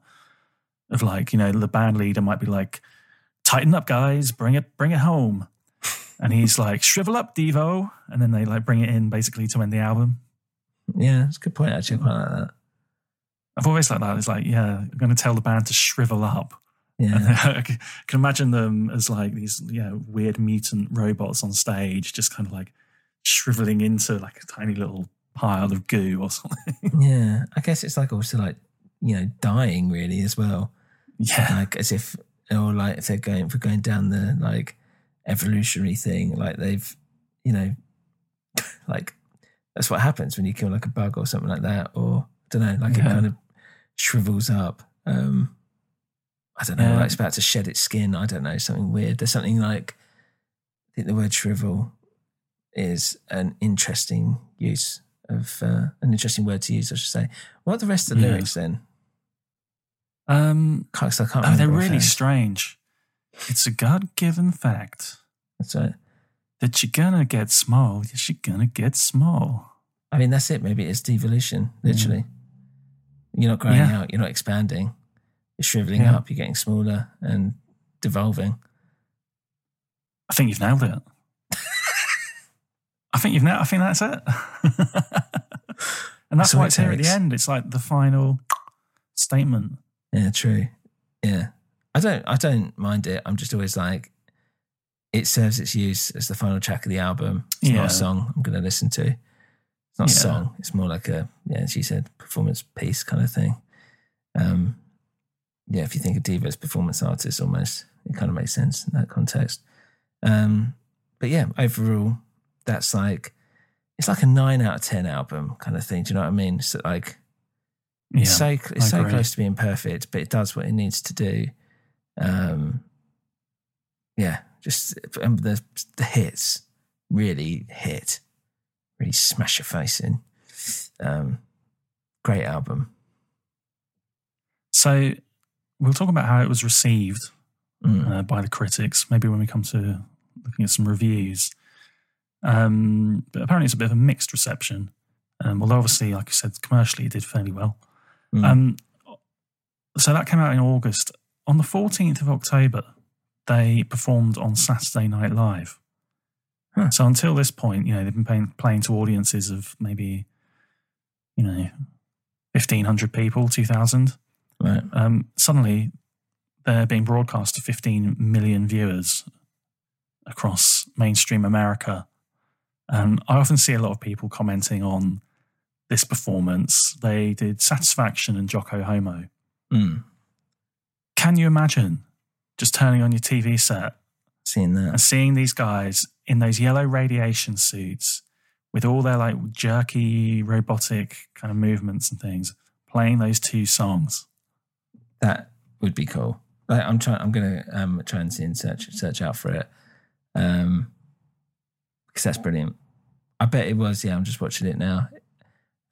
of like, you know, the band leader might be like, tighten up, guys, bring it, bring it home. And he's like, "Shrivel up, Devo," and then they like bring it in basically to end the album. Yeah, it's a good point. Actually, I quite like that. I've always liked that. It's like, yeah, I'm going to tell the band to shrivel up. Yeah. [LAUGHS] I can imagine them as like these, yeah, weird mutant robots on stage, just kind of like shriveling into like a tiny little pile of goo or something. [LAUGHS] Yeah, I guess it's like also like you know dying really as well. Yeah, like as if or like if they're going if we're going down the like evolutionary thing, like they've you know [LAUGHS] like that's what happens when you kill like a bug or something like that, or I don't know, like it kind of shrivels up. Um I don't know, Yeah. like it's about to shed its skin. I don't know, something weird. There's something like I think the word shrivel is an interesting use of uh, an interesting word to use, I should say. What are the rest of the Yeah. lyrics then? Um, Can't, I can't oh, they're really strange. It's a God given fact. That's right. That you're gonna get small. Yes, you're gonna get small. I mean, that's it. Maybe it's devolution, literally. You're not growing Yeah. out, you're not expanding, you're shriveling Yeah. up, you're getting smaller and devolving. I think you've nailed it. [LAUGHS] I think you've nailed. I think that's it. [LAUGHS] and that's why it it's here at the end. It's like the final statement. Yeah, true. Yeah. I don't I don't mind it. I'm just always like it serves its use as the final track of the album. It's not a song I'm gonna listen to. It's not a song. It's more like a yeah, as you said, performance piece kind of thing. Um yeah, if you think of Devo as performance artist almost, it kind of makes sense in that context. Um but yeah, overall, that's like it's like a nine out of ten album kind of thing. Do you know what I mean? It's like it's Yeah, so I it's so agree. close to being perfect, but it does what it needs to do. Um, yeah, just um, the the hits really hit, really smash your face in. Um, great album. So we'll talk about how it was received Mm. uh, by the critics. Maybe when we come to looking at some reviews. Um, but apparently, it's a bit of a mixed reception. Um, although obviously, like I said, commercially it did fairly well. Mm. Um, so that came out in August. On the 14th of October, they performed on Saturday Night Live. So until this point, you know, they've been playing, playing to audiences of maybe, you know, 1,500 people, 2,000. Right. Um, suddenly, they're being broadcast to 15 million viewers across mainstream America. And I often see a lot of people commenting on this performance. They did Satisfaction and Jocko Homo. Mm. Can you imagine just turning on your TV set Seeing that. and seeing these guys in those yellow radiation suits with all their like jerky robotic kind of movements and things playing those two songs? That would be cool. Like, I'm trying. I'm gonna um, try and see and search search out for it. Um, because that's brilliant. I bet it was. Yeah, I'm just watching it now.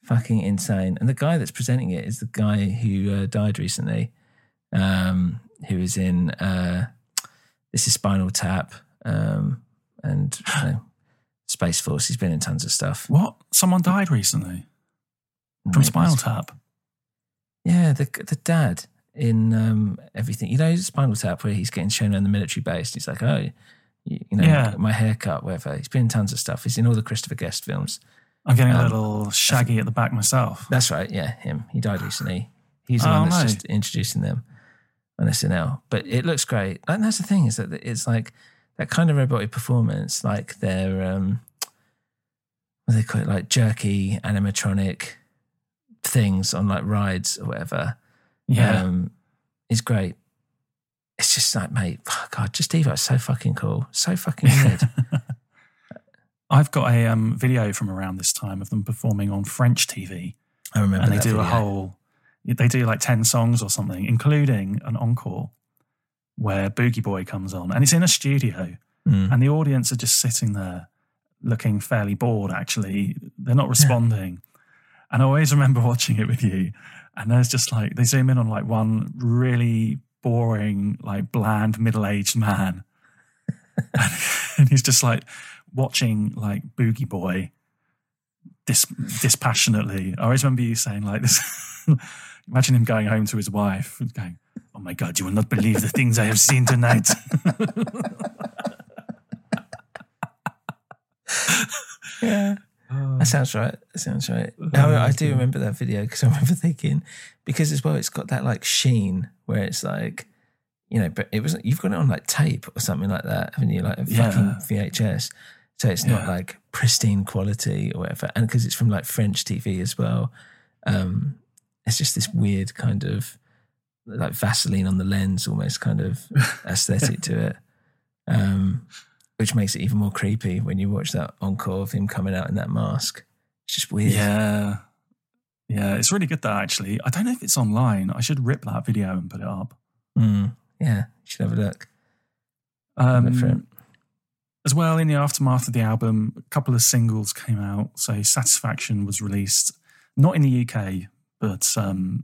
Fucking insane. And the guy that's presenting it is the guy who uh, died recently. Um, who was in uh, this is Spinal Tap. Um, and you know, Space Force. He's been in tons of stuff. What? Someone died recently from Maybe Spinal it's- Tap. Yeah, the the dad in um, everything. You know, Spinal Tap, where he's getting shown on the military base. He's like, oh, you, you know, Yeah. my haircut, whatever. He's been in tons of stuff. He's in all the Christopher Guest films. I'm getting a Um, little shaggy at the back myself. That's right. Yeah, him. He died recently. He's the Oh, one that's no. just introducing them on SNL. But it looks great. And that's the thing is that it's like that kind of robotic performance, like their um, what do they call it, like jerky animatronic things on like rides or whatever. Yeah. um, is great. It's just like, mate, God, just Devo is so fucking cool, so fucking good. [LAUGHS] I've got a um, video from around this time of them performing on French TV. I remember and they do a whole, they do like 10 songs or something, including an encore where Booji Boy comes on. And it's in a studio. Mm. And the audience are just sitting there looking fairly bored, actually. They're not responding. And I always remember [LAUGHS] watching it with you. And there's just like, they zoom in on like one really boring, like bland middle aged man. and, [LAUGHS] and he's just like watching like Booji Boy dis- dispassionately. I always remember you saying like this. [LAUGHS] Imagine him going home to his wife and going, "Oh my god, you will not believe the things I have seen tonight." [LAUGHS] yeah. Oh. That sounds right. That sounds right. No, I do remember that video because I remember thinking because as well it's got that like sheen where it's like you know, but it wasn't. you've got it on like tape or something like that, haven't you? Like a Yeah. fucking VHS. So it's not Yeah. like pristine quality or whatever. And because it's from like French TV as well, um, it's just this weird kind of like Vaseline on the lens almost kind of [LAUGHS] aesthetic to it. Um, which makes it even more creepy when you watch that encore of him coming out in that mask. It's just weird. Yeah. Yeah, it's really good that actually. I don't know if it's online. I should rip that video and put it up. Mm, yeah, you should have a look. Look for it. Um, as well, in the aftermath of the album, a couple of singles came out. So Satisfaction was released, not in the UK, but um,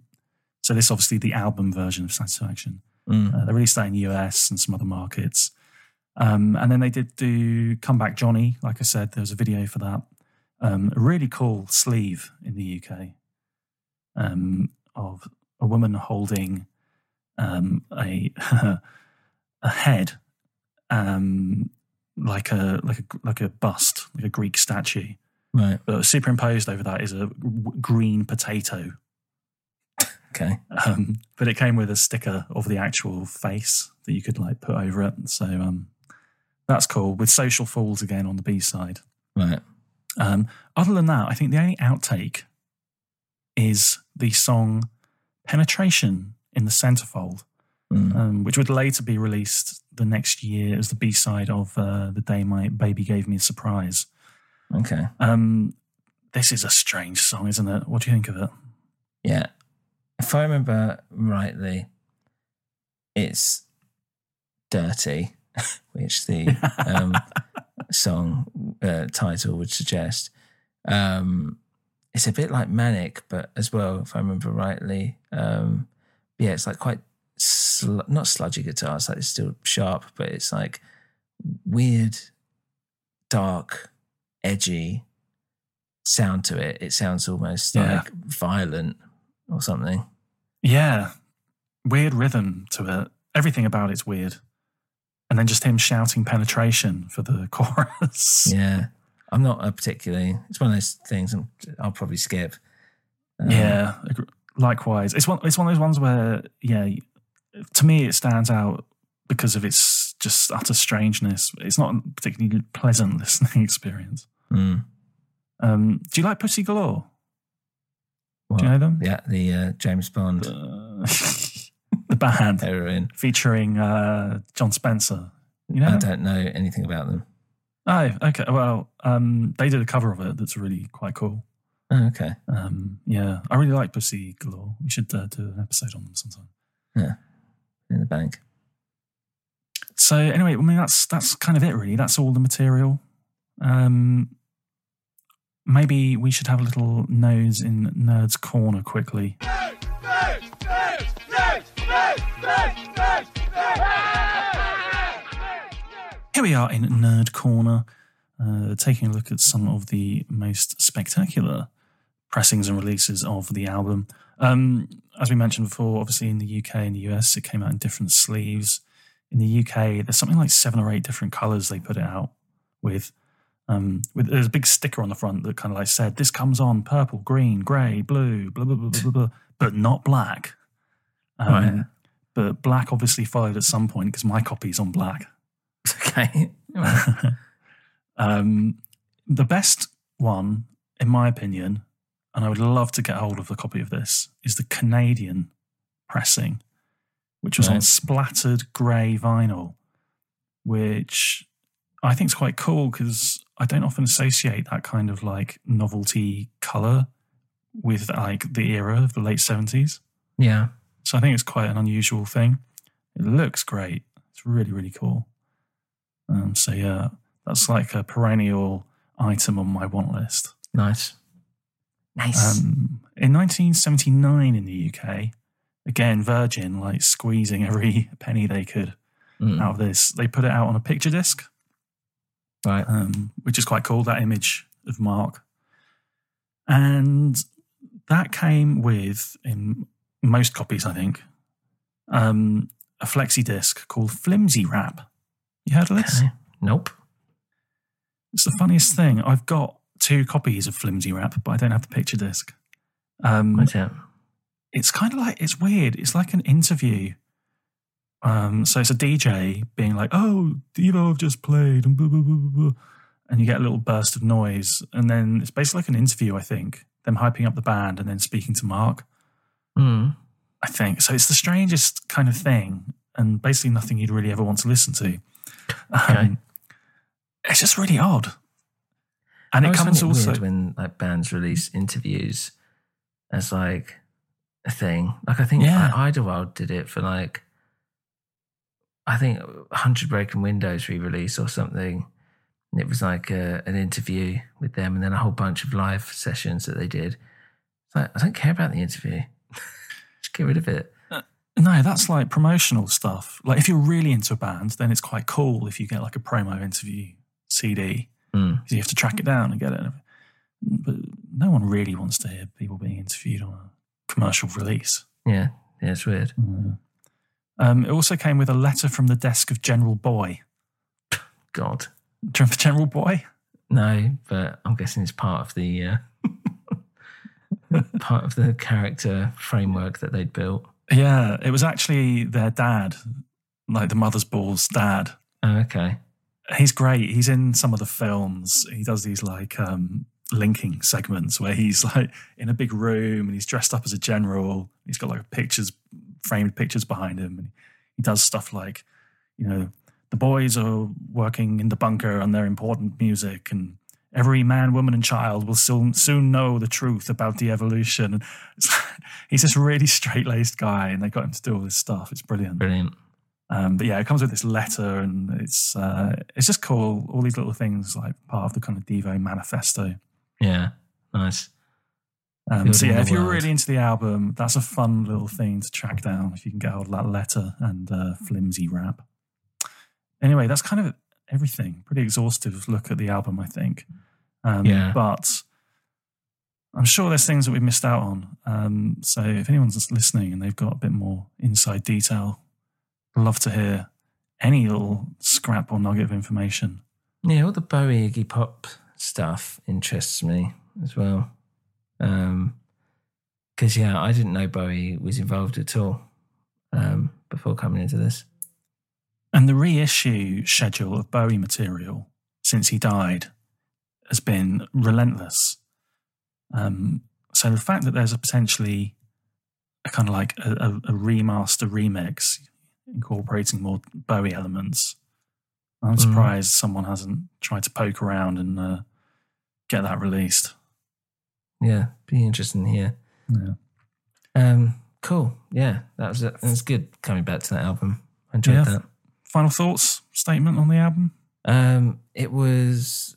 so this obviously the album version of Satisfaction. Mm. Uh, they released that in the US and some other markets. Um, and then they did do Comeback Jonee. Like I said, there was a video for that. Um, a really cool sleeve in the UK um, of a woman holding um, a [LAUGHS] a head, um, like a like a like a bust, like a Greek statue. Right. But superimposed over that is a green potato. Okay. Um, but it came with a sticker of the actual face that you could like put over it. So um, that's cool. With Social Fools again on the B side. Right. Um, other than that, I think the only outtake is the song Penetration in the Centerfold, Mm. um, which would later be released the next year as the B side of uh, The Day My Baby Gave Me a Surprise. Okay. Um, this is a strange song, isn't it? What do you think of it? Yeah. If I remember rightly, it's Dirty, [LAUGHS] which the um, [LAUGHS] song uh, title would suggest. Um, it's a bit like Manic, but as well, if I remember rightly, um, yeah, it's like quite sl- not sludgy guitar. It's like it's still sharp, but it's like weird, dark, edgy sound to it. It sounds almost Yeah. like violent or something. Yeah. Weird rhythm to it. Everything about it's weird. And then just him shouting penetration for the [LAUGHS] chorus. Yeah, I'm not a particularly. It's one of those things I'm, I'll probably skip. Um, Yeah, likewise. It's one. It's one of those ones where, yeah, to me it stands out because of its just utter strangeness. It's not a particularly pleasant [LAUGHS] listening experience. Mm. Um, do you like Pussy Galore? What? Do you know them? Yeah, the uh, James Bond the [LAUGHS] band heroin. featuring uh, Jon Spencer. You know? I don't know anything about them. Oh, okay. Well, um, they did a cover of it that's really quite cool. Oh, okay. Um, yeah, I really like Pussy Galore. We should uh, do an episode on them sometime. Yeah, in the bank. So anyway, I mean that's that's kind of it really. That's all the material. Um, maybe we should have a little nose in Nerd's Corner quickly. Here we are in Nerd Corner, uh, taking a look at some of the most spectacular pressings and releases of the album. Um, as we mentioned before, obviously in the UK and the US, it came out in different sleeves. In the UK, there's something like seven or eight different colours they put it out with. Um, with there's a big sticker on the front that kind of like said, "This comes on purple, green, grey, blue, blah blah blah blah blah, blah but not black." Um, Right. But black obviously followed at some point because my copy's on black. [LAUGHS] Okay. [LAUGHS] um, the best one, in my opinion, and I would love to get hold of a copy of this, is the Canadian pressing, which was on splattered grey vinyl, which I think it's quite cool because I don't often associate that kind of like novelty colour with like the era of the late 70s. Yeah. So I think it's quite an unusual thing. It looks great. It's really, really cool. Um, so yeah, that's like a perennial item on my want list. Nice. Nice. Um, in 1979 in the UK, again, Virgin, like squeezing every [LAUGHS] penny they could Mm. out of this, they put it out on a picture disc, Right. um, which is quite cool, that image of Mark. And that came with, in most copies, I think, um, a flexi disc called Flimsy Wrap. You heard of this? Okay. Nope. It's the funniest thing. I've got two copies of Flimsy Wrap, but I don't have the picture disc. Um, What's that? it's kind of like it's weird. It's like an interview. Um, so it's a DJ being like, "Oh, Devo have just played," and blah, blah, blah, blah, blah. and you get a little burst of noise, and then it's basically like an interview. I think them hyping up the band and then speaking to Mark. Mm. I think so. It's the strangest kind of thing, and basically nothing you'd really ever want to listen to. Um, it's just really odd, and I it comes find also weird when like bands release interviews as like a thing. Like I think Yeah. Idlewild did it for like I think Hundred Broken Windows re-release or something. And it was like a, an interview with them, and then a whole bunch of live sessions that they did. It's like I don't care about the interview. [LAUGHS] Just get rid of it. No, that's like promotional stuff. Like if you're really into a band, then it's quite cool if you get like a promo interview CD. Mm. You have to track it down and get it. But no one really wants to hear people being interviewed on a commercial release. Yeah, yeah, it's weird. Um, it also came with a letter from the desk of General Boy. God, Do General Boy? no, but I'm guessing it's part of the uh, [LAUGHS] part of the character framework that they'd built. Yeah, it was actually their dad, like the Mothersbaugh dad. Oh, okay. He's great. He's in some of the films. He does these like um, linking segments where he's like in a big room and he's dressed up as a general. He's got like pictures, framed pictures behind him, and he does stuff like, you know, the boys are working in the bunker on their important music, and every man, woman, and child will soon soon know the truth about the evolution. And it's [LAUGHS] he's this really straight laced guy, and they got him to do all this stuff. It's brilliant. Brilliant. Um, but yeah, it comes with this letter, and it's uh, it's just cool. All these little things like part of the kind of Devo manifesto. Yeah, nice. Um, so yeah, if you're world. really into the album, that's a fun little thing to track down if you can get hold of that letter and uh, flimsy rap. Anyway, that's kind of everything. Pretty exhaustive look at the album, I think. Um, Yeah. But I'm sure there's things that we've missed out on. Um, so if anyone's listening and they've got a bit more inside detail, love to hear any little scrap or nugget of information. Yeah, all the Bowie Iggy Pop stuff interests me as well. Um 'cause because yeah, I didn't know Bowie was involved at all um, before coming into this. And the reissue schedule of Bowie material since he died has been relentless. Um, so the fact that there's a potentially a kind of like a, a, a remaster remix incorporating more Bowie elements, I'm Mm. surprised someone hasn't tried to poke around and uh, get that released. Yeah, be interesting here. Yeah. Um, cool. Yeah, that was it. It was good coming back to that album. I enjoyed Yeah. that. Final thoughts, statement on the album? Um, it was.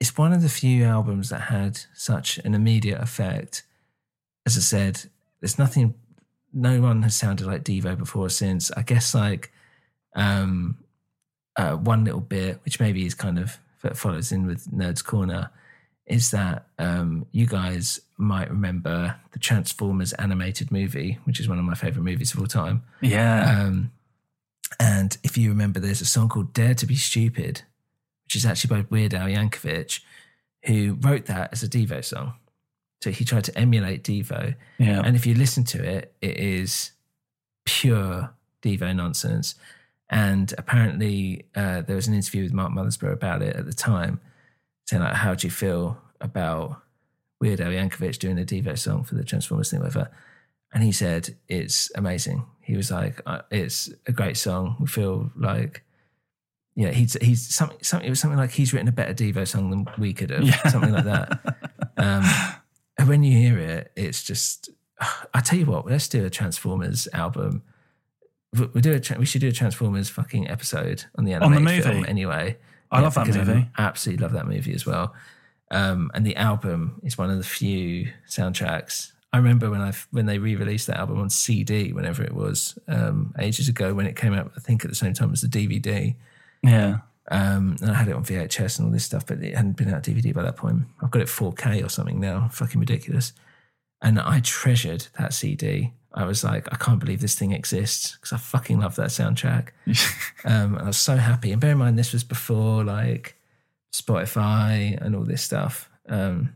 It's one of the few albums that had such an immediate effect. As I said, there's nothing. No one has sounded like Devo before since. I guess like um, uh, one little bit, which maybe is kind of follows in with Nerds Corner, is that um, you guys might remember the Transformers animated movie, which is one of my favorite movies of all time. Yeah. Um, and if you remember, there's a song called Dare to Be Stupid, which is actually by Weird Al Yankovic, who wrote that as a Devo song. So he tried to emulate Devo. Yeah. And if you listen to it, it is pure Devo nonsense. And apparently, uh, there was an interview with Mark Mothersbaugh about it at the time, saying like, "How do you feel about Weird Al Yankovic doing a Devo song for the Transformers thing, whatever?" And he said, "It's amazing." He was like, uh, "It's a great song. We feel like." Yeah, he's he's something. Something it was something like he's written a better Devo song than we could have. Yeah. Something like that. [LAUGHS] Um, and when you hear it, it's just. I tell you what, let's do a Transformers album. We do a we should do a Transformers fucking episode on the On the animated film movie? anyway. I love that movie. absolutely love that movie as well. Um, and the album is one of the few soundtracks. I remember when I when they re-released that album on CD, whenever it was um, ages ago, when it came out. I think at the same time as the DVD. Yeah. Um, and I had it on VHS and all this stuff, but it hadn't been out DVD by that point. I've got it 4K or something now. Fucking ridiculous. And I treasured that CD. I was like, I can't believe this thing exists because I fucking love that soundtrack. [LAUGHS] um, and I was so happy. And bear in mind, this was before like Spotify and all this stuff. Um,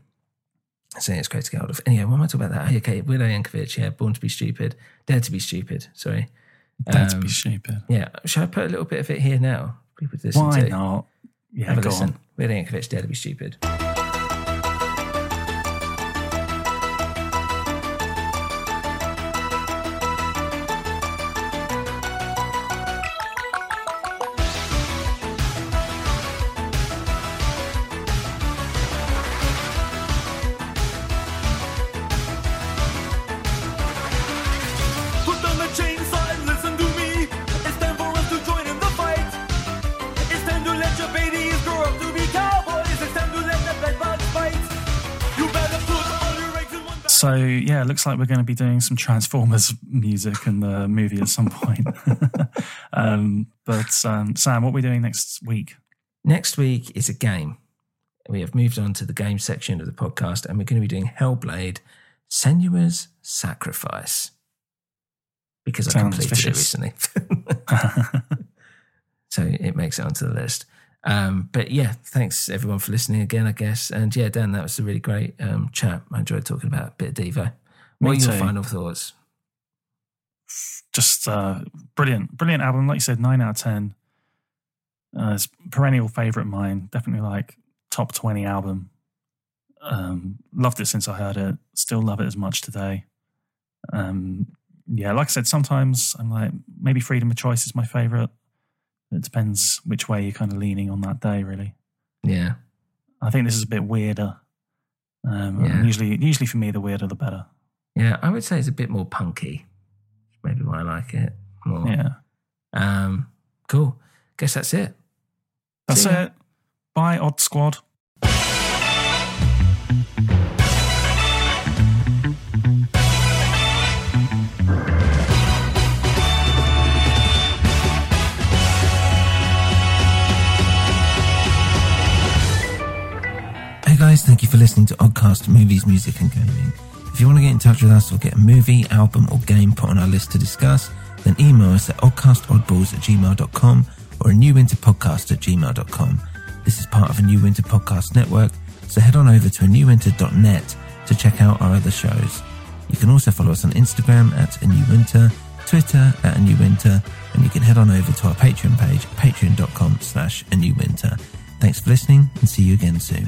saying it's great to get hold of. Anyway, what am I talking about that? Okay, Al Yankovic, yeah, Born to be Stupid, Dare to be Stupid, sorry. Dare to Um, be stupid. Yeah, should I put a little bit of it here now? People to listen Why to. not? Yeah, Have a go listen. on. Al Yankovic, Dare to be Stupid. Looks like we're going to be doing some Transformers music in the movie at some point. [LAUGHS] um, but um, Sam, what are we doing next week? Next week is a game. We have moved on to the game section of the podcast, and we're going to be doing Hellblade Senua's Sacrifice. Because I completed vicious. it recently. [LAUGHS] so it makes it onto the list. Um, but yeah, thanks everyone for listening again, I guess. And yeah, Dan, that was a really great um, chat. I enjoyed talking about a bit of Devo. What Me are your too. final thoughts? Just uh, brilliant, brilliant album. Like you said, nine out of ten. Uh, it's perennial favorite of mine. Definitely like top twenty album. Um, loved it since I heard it. Still love it as much today. Um, yeah, like I said, sometimes I'm like maybe Freedom of Choice is my favorite. It depends which way you're kind of leaning on that day, really. Yeah. I think this is a bit weirder. Um, Yeah. Usually, usually for me, the weirder the better. Yeah, I would say it's a bit more punky. Maybe why I like it more. Yeah. Um, cool. Guess that's it. That's See ya. it. Bye, Odd Squad. Hey guys, thank you for listening to Oddcast Movies, Music and Gaming. If you want to get in touch with us or get a movie, album, or game put on our list to discuss, then email us at oddcastoddballs at gmail.com or a new winter podcast at gmail.com. This is part of a New Winter Podcast Network, so head on over to a newwinter.net to check out our other shows. You can also follow us on Instagram at a new winter, Twitter at a new winter, and you can head on over to our Patreon page, patreon.com slash a new winter. Thanks for listening and see you again soon.